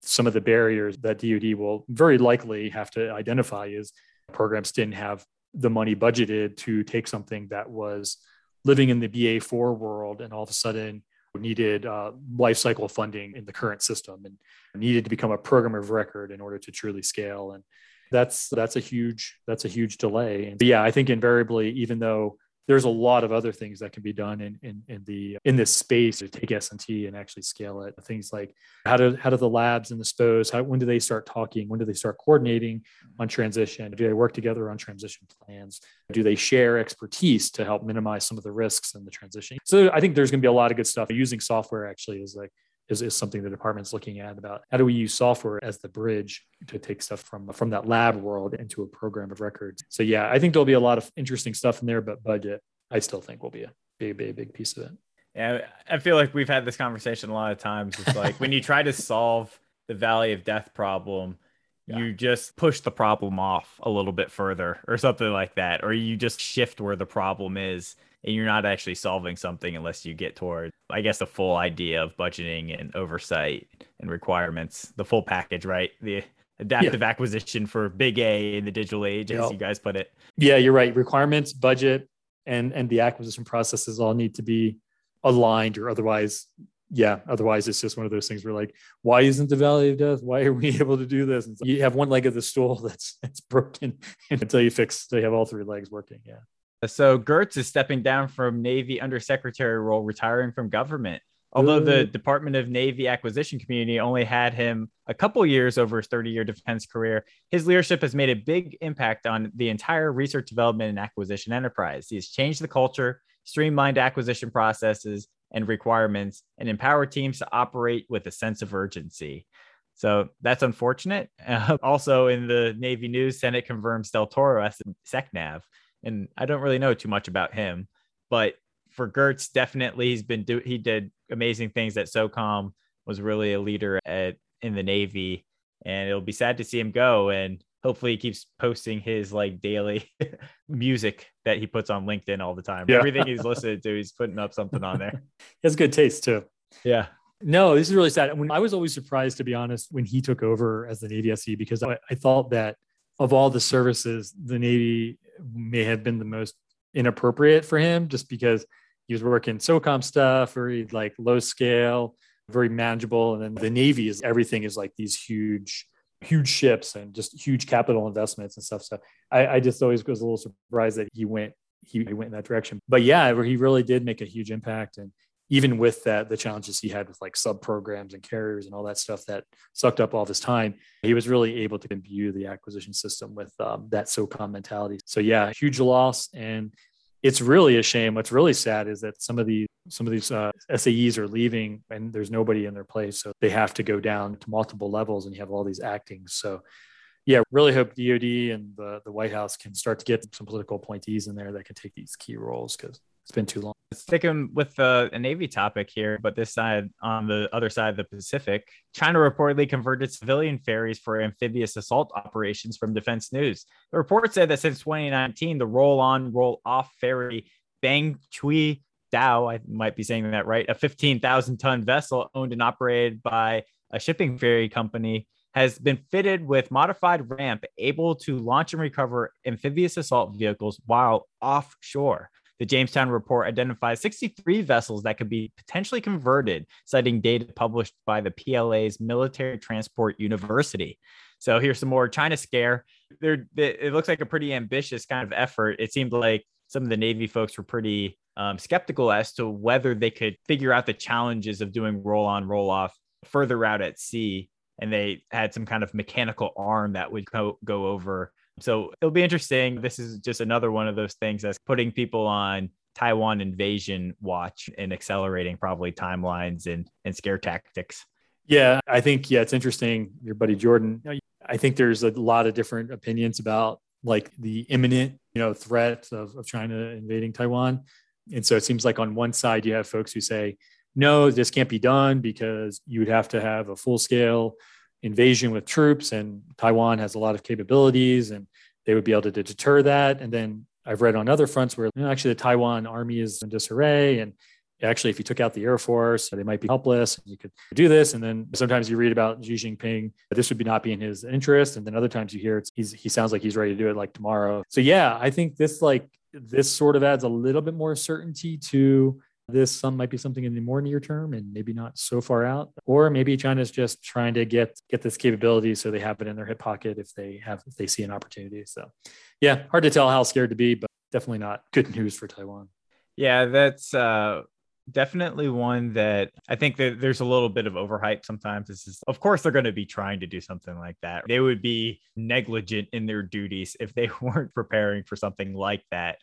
S2: some of the barriers that DoD will very likely have to identify is programs didn't have the money budgeted to take something that was living in the BA4 world and all of a sudden needed uh, life cycle funding in the current system and needed to become a program of record in order to truly scale. And that's that's a huge that's a huge delay. And yeah i think invariably even though there's a lot of other things that can be done in, in, in the in this space to take S&T and actually scale it. Things like how do how do the labs and the SPOs, how when do they start talking? When do they start coordinating on transition? Do they work together on transition plans? Do they share expertise to help minimize some of the risks in the transition? So I think there's going to be a lot of good stuff. Using software actually is like is, is something the department's looking at about how do we use software as the bridge to take stuff from from that lab world into a program of records. So yeah, I think there'll be a lot of interesting stuff in there, but budget I still think will be a big, big, big piece of it.
S1: Yeah, I feel like we've had this conversation a lot of times. It's like when you try to solve the valley of death problem, yeah. you just push the problem off a little bit further or something like that, or you just shift where the problem is and you're not actually solving something unless you get toward i guess the full idea of budgeting and oversight and requirements the full package right the adaptive yeah. acquisition for big a in the digital age as you guys put it
S2: yeah you're right requirements budget and and the acquisition processes all need to be aligned or otherwise yeah otherwise it's just one of those things where like why isn't the valley of death why are we able to do this and so you have one leg of the stool that's that's broken until you fix they have all three legs working yeah uh,
S1: so Geurts is stepping down from Navy undersecretary role, retiring from government. Although the Department of Navy acquisition community only had him a couple years over his 30 year defense career, his leadership has made a big impact on the entire research development and acquisition enterprise. He has changed the culture, streamlined acquisition processes and requirements, and empower teams to operate with a sense of urgency. So that's unfortunate. Uh, also, in the Navy news, Senate confirms Del Toro as SecNav and I don't really know too much about him, but for Geurts, definitely he's been do he did amazing things at SOCOM, was really a leader at in the Navy, and it'll be sad to see him go. And hopefully he keeps posting his like daily music that he puts on LinkedIn all the time. Yeah. Everything he's listening to, he's putting up something on there.
S2: he has good taste too.
S1: Yeah.
S2: No, this is really sad. When I was always surprised, to be honest, when he took over as the Navy SE, because I, I thought that of all the services, the Navy may have been the most inappropriate for him just because he was working SOCOM stuff, very like low scale, very manageable. And then the Navy is everything is like these huge, huge ships and just huge capital investments and stuff. So I, I just always was a little surprised that he went he, he went in that direction. But yeah, he really did make a huge impact. And even with that, the challenges he had with like sub programs and carriers and all that stuff that sucked up all of his time, he was really able to imbue the acquisition system with um, that SOCOM mentality. So yeah, huge loss. And it's really a shame. What's really sad is that some of these some of these uh, SAEs are leaving and there's nobody in their place, so they have to go down to multiple levels, and you have all these actings. So yeah, really hope DoD and the, the White House can start to get some political appointees in there that can take these key roles because it's been too long.
S1: Sticking with uh, a Navy topic here, but this side on the other side of the Pacific, China reportedly converted civilian ferries for amphibious assault operations from Defense News. The report said that since 2019, the roll on, roll off ferry Bang Chui Dao, I might be saying that right, a 15,000 ton vessel owned and operated by a shipping ferry company, has been fitted with modified ramp able to launch and recover amphibious assault vehicles while offshore. The Jamestown report identifies 63 vessels that could be potentially converted, citing data published by the PLA's Military Transport University. So here's some more China scare. There, it looks like a pretty ambitious kind of effort. It seemed like some of the Navy folks were pretty um, skeptical as to whether they could figure out the challenges of doing roll on, roll off further out at sea. And they had some kind of mechanical arm that would go, go over. So it'll be interesting. This is just another one of those things that's putting people on Taiwan invasion watch and accelerating probably timelines and, and scare tactics.
S2: Yeah, I think, yeah, it's interesting. Your buddy Jordan, I think there's a lot of different opinions about like the imminent, you know, threat of, of China invading Taiwan. And so it seems like on one side, you have folks who say, no, this can't be done because you would have to have a full scale invasion with troops, and Taiwan has a lot of capabilities and they would be able to deter that. And then I've read on other fronts where you know, actually the Taiwan army is in disarray and actually if you took out the air force they might be helpless you could do this. And then sometimes you read about xi jinping this would be not be in his interest. And then other times you hear it's he sounds like he's ready to do it like tomorrow. So yeah i think this like this sort of adds a little bit more certainty to this. Some might be something in the more near term and maybe not so far out. Or maybe china's just trying to get get this capability so they have it in their hip pocket if they have if they see an opportunity. So yeah hard to tell how scared to be but definitely not good news for taiwan.
S1: Yeah that's uh definitely one that I think that there's a little bit of overhype sometimes. This is, of course, they're going to be trying to do something like that. They would be negligent in their duties if they weren't preparing for something like that.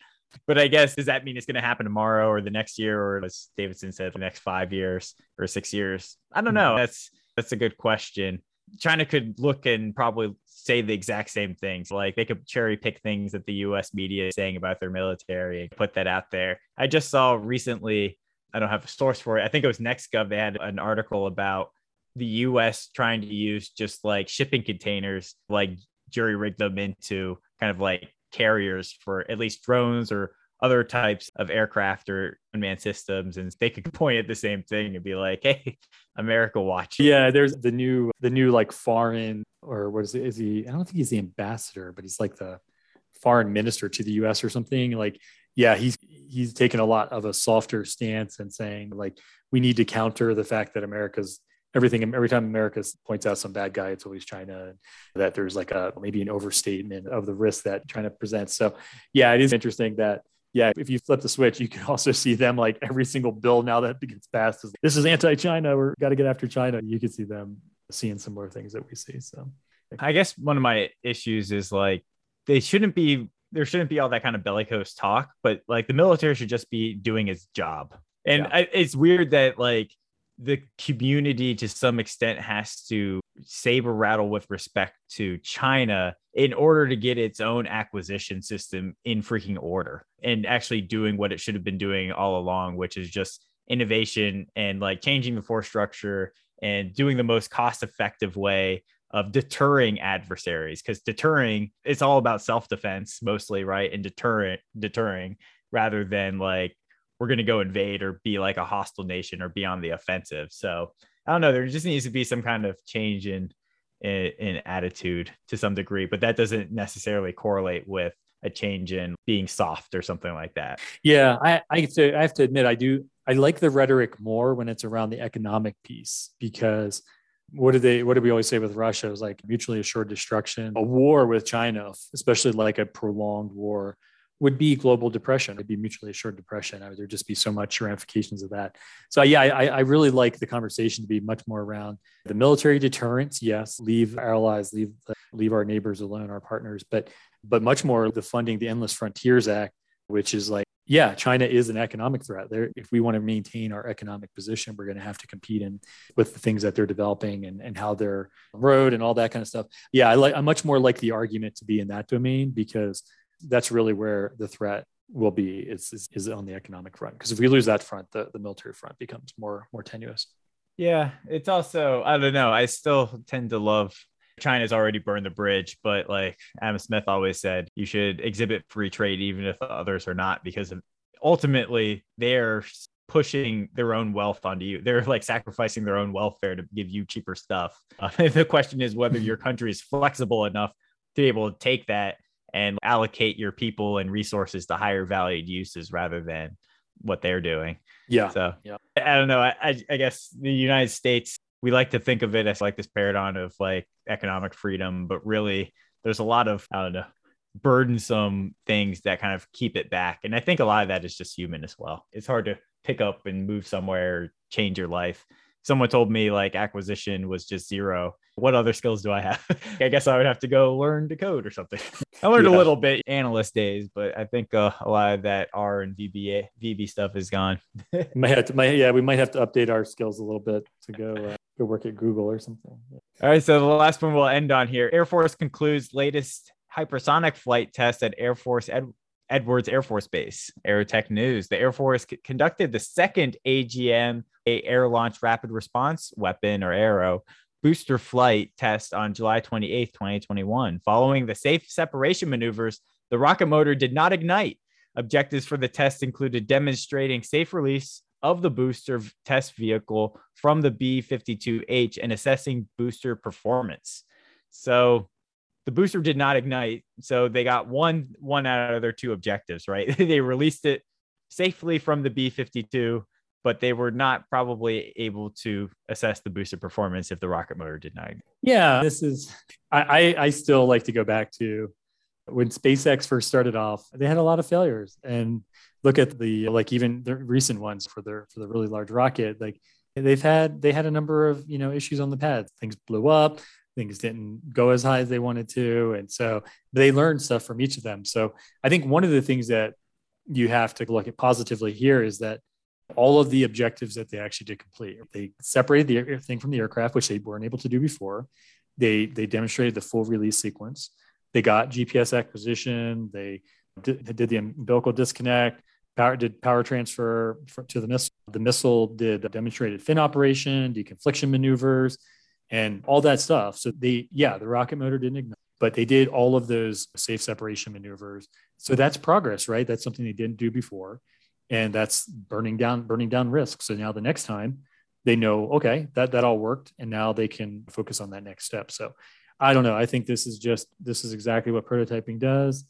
S1: But I guess does that mean it's going to happen tomorrow or the next year, or as Davidson said, the next five years or six years? I don't know. That's that's a good question. China could look and probably say the exact same things. Like they could cherry pick things that the US media is saying about their military and put that out there. I just saw recently I don't have a source for it. I think it was NextGov. They had an article about the US trying to use just like shipping containers, like jury rig them into kind of like carriers for at least drones or other types of aircraft or unmanned systems and they could point at the same thing and be like hey america watch
S2: yeah there's the new the new like foreign or what is it is he i don't think he's the ambassador but he's like the foreign minister to the us or something like yeah, he's he's taken a lot of a softer stance and saying like we need to counter the fact that America's everything every time America points out some bad guy, it's always China. That there's like a maybe an overstatement of the risk that China presents. So yeah, it is interesting that yeah, if you flip the switch, you can also see them like every single bill now that gets passed is this is anti-China. We're got to get after China. You can see them seeing similar things that we see. So
S1: I guess one of my issues is like they shouldn't be there shouldn't be all that kind of bellicose talk, but like the military should just be doing its job. And yeah. I, it's weird that like the community to some extent has to saber rattle with respect to China in order to get its own acquisition system in freaking order and actually doing what it should have been doing all along, which is just innovation and like changing the force structure and doing the most cost effective way of deterring adversaries because deterring it's all about self-defense mostly right? And deterring deterring rather than like we're going to go invade or be like a hostile nation or be on the offensive. So i don't know there just needs to be some kind of change in in, in attitude to some degree but that doesn't necessarily correlate with a change in being soft or something like that.
S2: Yeah i i have to, I have to admit i do i like the rhetoric more when it's around the economic piece because what did they what did we always say with russia? It was like mutually assured destruction. A war with china especially like a prolonged war would be global depression. It'd be mutually assured depression. There'd just be so much ramifications of that. So yeah I, I really like the conversation to be much more around the military deterrence. Yes leave our allies leave leave our neighbors alone our partners but but much more the funding the endless frontiers act which is like yeah, China is an economic threat. There, if we want to maintain our economic position, we're going to have to compete in with the things that they're developing and, and how they're road and all that kind of stuff. Yeah, I like. I much more like the argument to be in that domain because that's really where the threat will be. Is is, is on the economic front. Because if we lose that front, the, the military front becomes more more tenuous.
S1: Yeah, it's also I don't know. I still tend to love China's already burned the bridge, but like Adam Smith always said, you should exhibit free trade even if others are not, because ultimately they're pushing their own wealth onto you. They're like sacrificing their own welfare to give you cheaper stuff. Uh, the question is whether your country is flexible enough to be able to take that and allocate your people and resources to higher valued uses rather than what they're doing.
S2: Yeah.
S1: So
S2: yeah.
S1: I don't know. I, I guess the United States we like to think of it as like this paradigm of like economic freedom, but really there's a lot of, I don't know, burdensome things that kind of keep it back. And I think a lot of that is just human as well. It's hard to pick up and move somewhere, change your life. Someone told me like acquisition was just zero. What other skills do I have? I guess I would have to go learn to code or something. I learned yeah. a little bit analyst days, but I think uh, a lot of that R and VBA VB stuff is gone.
S2: might have to, might, yeah, we might have to update our skills a little bit to go uh, go work at Google or something.
S1: All right, so the last one we'll end on here. Air Force concludes latest hypersonic flight test at Air Force Ed- Edwards Air Force Base. Aerotech News. The Air Force c- conducted the second AGM, a Air Launched Rapid Response Weapon or ARRW booster flight test on July 28, 2021. Following the safe separation maneuvers, the rocket motor did not ignite. Objectives for the test included demonstrating safe release of the booster test vehicle from the B 52H and assessing booster performance. So the booster did not ignite. So they got one one out of their two objectives, right? they released it safely from the B 52, but they were not probably able to assess the booster performance if the rocket motor did not. Ignite.
S2: Yeah, this is, I, I still like to go back to when SpaceX first started off, they had a lot of failures. And look at the like even the recent ones for their for the really large rocket like they've had they had a number of you know issues on the pad things blew up things didn't go as high as they wanted to and so they learned stuff from each of them. So i think one of the things that you have to look at positively here is that all of the objectives that they actually did complete they separated the thing from the aircraft which they weren't able to do before. They they demonstrated the full release sequence. They got gps acquisition. They did, they did the umbilical disconnect power did power transfer for, to the missile. The missile did demonstrated fin operation, deconfliction maneuvers, and all that stuff. So they, yeah, the rocket motor didn't ignite, but they did all of those safe separation maneuvers. So that's progress, right? That's something they didn't do before, and that's burning down burning down risk. So now the next time they know, okay, that that all worked, and now they can focus on that next step. So I don't know. I think this is just this is exactly what prototyping does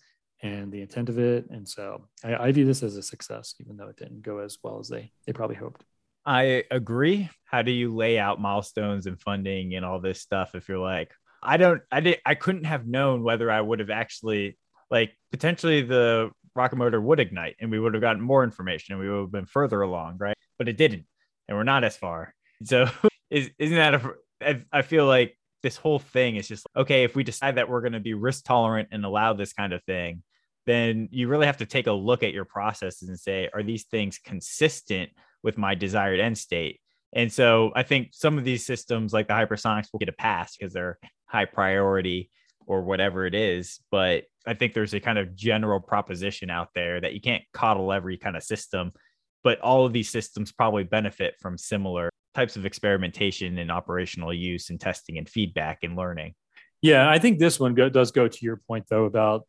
S2: and the intent of it. And so I, I view this as a success, even though it didn't go as well as they they probably hoped.
S1: I agree. How do you lay out milestones and funding and all this stuff if you're like, I don't, I did, I couldn't have known whether I would have actually like potentially the rocket motor would ignite and we would have gotten more information and we would have been further along, right? But it didn't, and we're not as far. So is isn't that a? I, I feel like this whole thing is just okay. If we decide that we're going to be risk tolerant and allow this kind of thing, then you really have to take a look at your processes and say, are these things consistent with my desired end state? And so I think some of these systems, like the hypersonics, will get a pass because they're high priority or whatever it is. But I think there's a kind of general proposition out there that you can't coddle every kind of system, but all of these systems probably benefit from similar types of experimentation and operational use and testing and feedback and learning.
S2: Yeah, I think this one go, does go to your point though about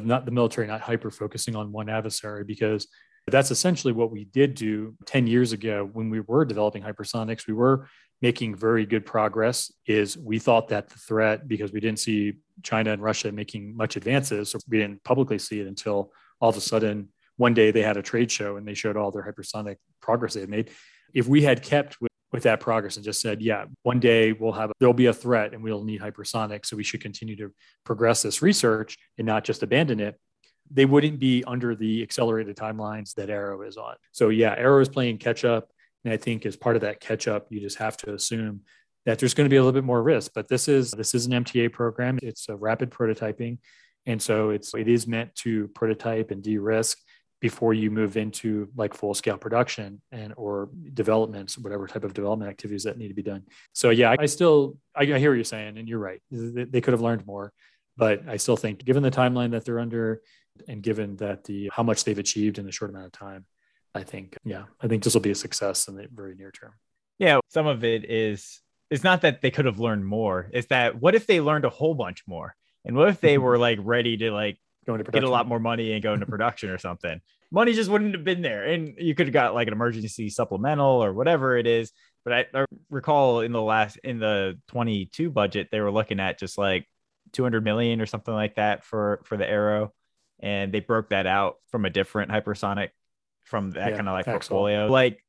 S2: not the military not hyper focusing on one adversary because that's essentially what we did do 10 years ago when we were developing hypersonics. We were making very good progress is we thought that the threat because we didn't see china and russia making much advances so we didn't publicly see it until all of a sudden one day they had a trade show and they showed all their hypersonic progress they had made. If we had kept with that progress and just said, yeah, one day we'll have, there'll be a threat and we'll need hypersonic. So we should continue to progress this research and not just abandon it. They wouldn't be under the accelerated timelines that ARRW is on. So yeah, ARRW is playing catch up. And I think as part of that catch up, you just have to assume that there's going to be a little bit more risk. But this is this is an MTA program. It's a rapid prototyping. And so it's it is meant to prototype and de-risk before you move into like full scale production and or developments whatever type of development activities that need to be done. So yeah i still i, hear what you're saying and you're right. They, they could have learned more but i still think given the timeline that they're under and given that the how much they've achieved in a short amount of time i think yeah i think this will be a success in the very near term.
S1: Yeah some of it is it's not that they could have learned more it's that what if they learned a whole bunch more? And what if they mm-hmm. were like ready to like going to get a lot more money and go into production or something. Money just wouldn't have been there, and you could have got like an emergency supplemental or whatever it is. But I, I recall in the last in the 22 budget, they were looking at just like 200 million or something like that for for the ARRW, and they broke that out from a different hypersonic from that yeah, kind of like portfolio. Like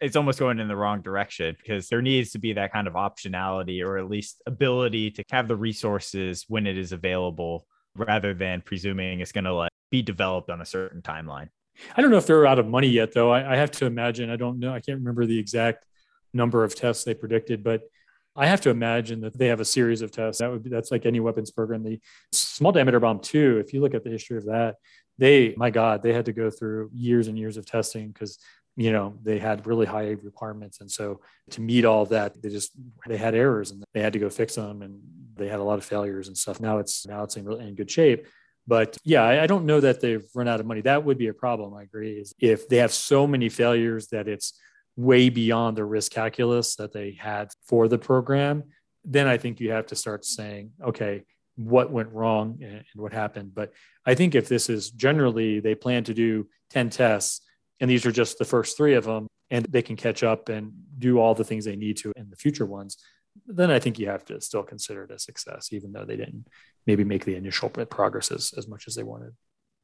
S1: it's almost going in the wrong direction because there needs to be that kind of optionality or at least ability to have the resources when it is available rather than presuming it's going to like be developed on a certain timeline.
S2: I don't know if they're out of money yet, though. I, I have to imagine. I don't know. I can't remember the exact number of tests they predicted, but I have to imagine that they have a series of tests. That would be that's like any weapons program. The small diameter bomb too. If you look at the history of that, they my God, they had to go through years and years of testing because you know they had really high requirements, and so to meet all that, they just they had errors and they had to go fix them, and they had a lot of failures and stuff. Now it's now it's in really in good shape. But yeah, I, I don't know that they've run out of money. That would be a problem. I agree. Is if they have so many failures that it's way beyond the risk calculus that they had for the program, then I think you have to start saying, okay, what went wrong and, what happened. But I think if this is generally they plan to do 10 tests and these are just the first three of them and they can catch up and do all the things they need to in the future ones, then I think you have to still consider it a success, even though they didn't maybe make the initial progress as, as much as they wanted.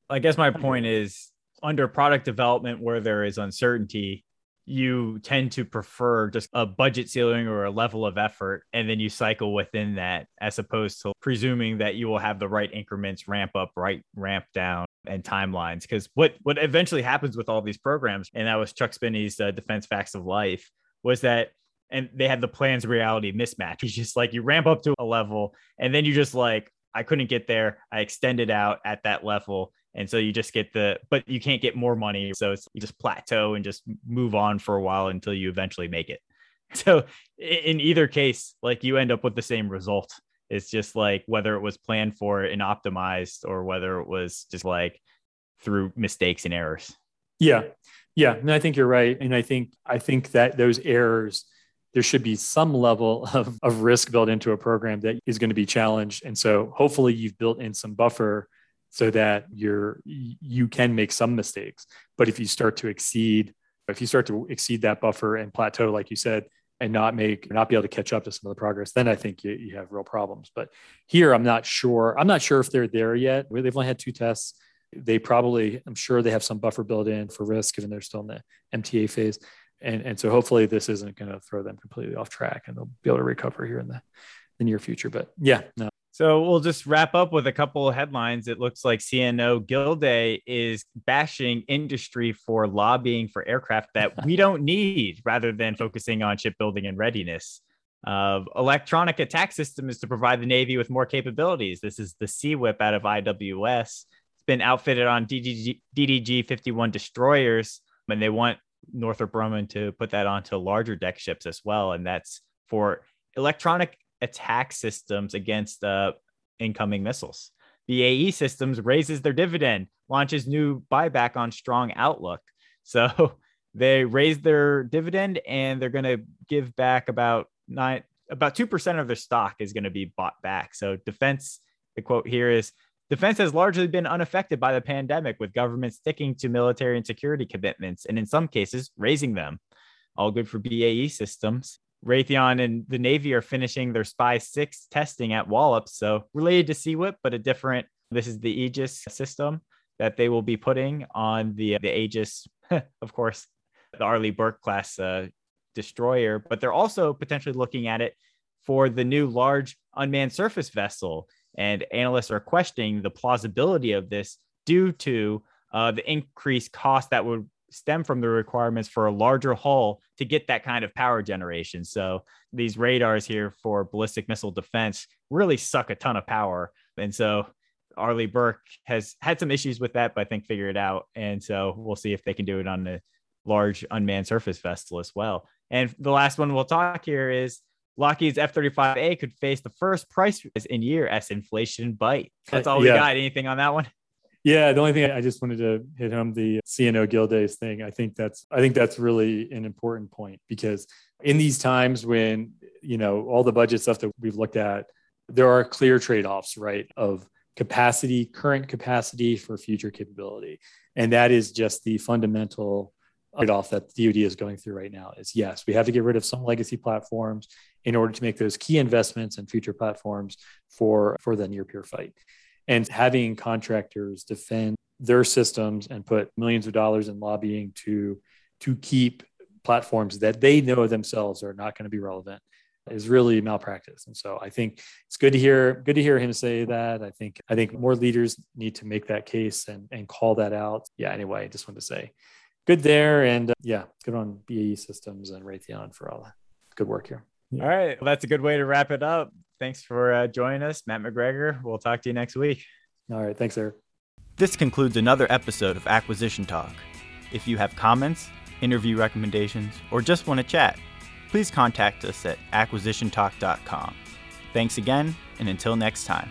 S1: I guess my point is under product development where there is uncertainty, you tend to prefer just a budget ceiling or a level of effort, and then you cycle within that as opposed to presuming that you will have the right increments ramp up, right ramp down, and timelines. Because what what eventually happens with all these programs, and that was Chuck Spinney's uh, Defense Facts of Life, was that and they had the plans reality mismatch. It's just like you ramp up to a level, and then you just like I couldn't get there. I extended out at that level, and so you just get the but you can't get more money so it's you just plateau and just move on for a while until you eventually make it so in either case like you end up with the same result it's just like whether it was planned for and optimized or whether it was just like through mistakes and errors.
S2: Yeah. Yeah. And i think you're right. And i think i think that those errors there should be some level of, of risk built into a program that is going to be challenged. And so hopefully you've built in some buffer so that you're you can make some mistakes. But if you start to exceed if you start to exceed that buffer and plateau like you said and not make not be able to catch up to some of the progress then i think you, you have real problems. But here i'm not sure i'm not sure if they're there yet. They've only had two tests. They probably i'm sure they have some buffer built in for risk given they're still in the mta phase. And, and so hopefully this isn't going to throw them completely off track and they'll be able to recover here in the, the near future. But yeah no
S1: so we'll just wrap up with a couple of headlines. It looks like CNO Gilday is bashing industry for lobbying for aircraft that we don't need rather than focusing on shipbuilding and readiness. Uh, electronic attack system is to provide the Navy with more capabilities. This is the SEWIP out of IWS. It's been outfitted on DDG, DDG 51 destroyers, and they want Northrop Grumman to put that onto larger deck ships as well. And that's for electronic attack systems against uh, incoming missiles. BAE Systems raises their dividend, launches new buyback on strong outlook. So they raised their dividend and they're going to give back about nine, about 2% of their stock is going to be bought back. So defense, the quote here is defense has largely been unaffected by the pandemic with governments sticking to military and security commitments and in some cases raising them. All good for BAE Systems. Raytheon and the Navy are finishing their Spy 6 testing at Wallops. So related to SEWIP, but a different, this is the Aegis system that they will be putting on the, the Aegis, of course, the Arleigh Burke class uh, destroyer, but they're also potentially looking at it for the new large unmanned surface vessel. And analysts are questioning the plausibility of this due to uh, the increased cost that would stem from the requirements for a larger hull to get that kind of power generation. So these radars here for ballistic missile defense really suck a ton of power. And so Arleigh Burke has had some issues with that, but I think figure it out. And so we'll see if they can do it on the large unmanned surface vessel as well. And the last one we'll talk here is Lockheed's F 35A could face the first price in year as inflation bite. That's uh, all we yeah. got. Anything on that one?
S2: Yeah, the only thing I just wanted to hit home the CNO Gildays thing. I think that's I think that's really an important point because in these times when you know all the budget stuff that we've looked at, there are clear trade-offs, right? Of capacity, current capacity for future capability, and that is just the fundamental trade-off that the DoD is going through right now. Is yes, we have to get rid of some legacy platforms in order to make those key investments in future platforms for for the near peer fight and having contractors defend their systems and put millions of dollars in lobbying to to keep platforms that they know themselves are not going to be relevant is really malpractice. And so I think it's good to hear good to hear him say that. I think I think more leaders need to make that case and and call that out. Yeah, anyway, I just wanted to say good there and uh, yeah, good on BAE Systems and Raytheon for all that good work here.
S1: All right, well, that's a good way to wrap it up. Thanks for uh, joining us, Matt McGregor. We'll talk to you next week.
S2: All right, thanks, Eric.
S1: This concludes another episode of Acquisition Talk. If you have comments, interview recommendations, or just want to chat, please contact us at acquisitiontalk.com. Thanks again, and until next time.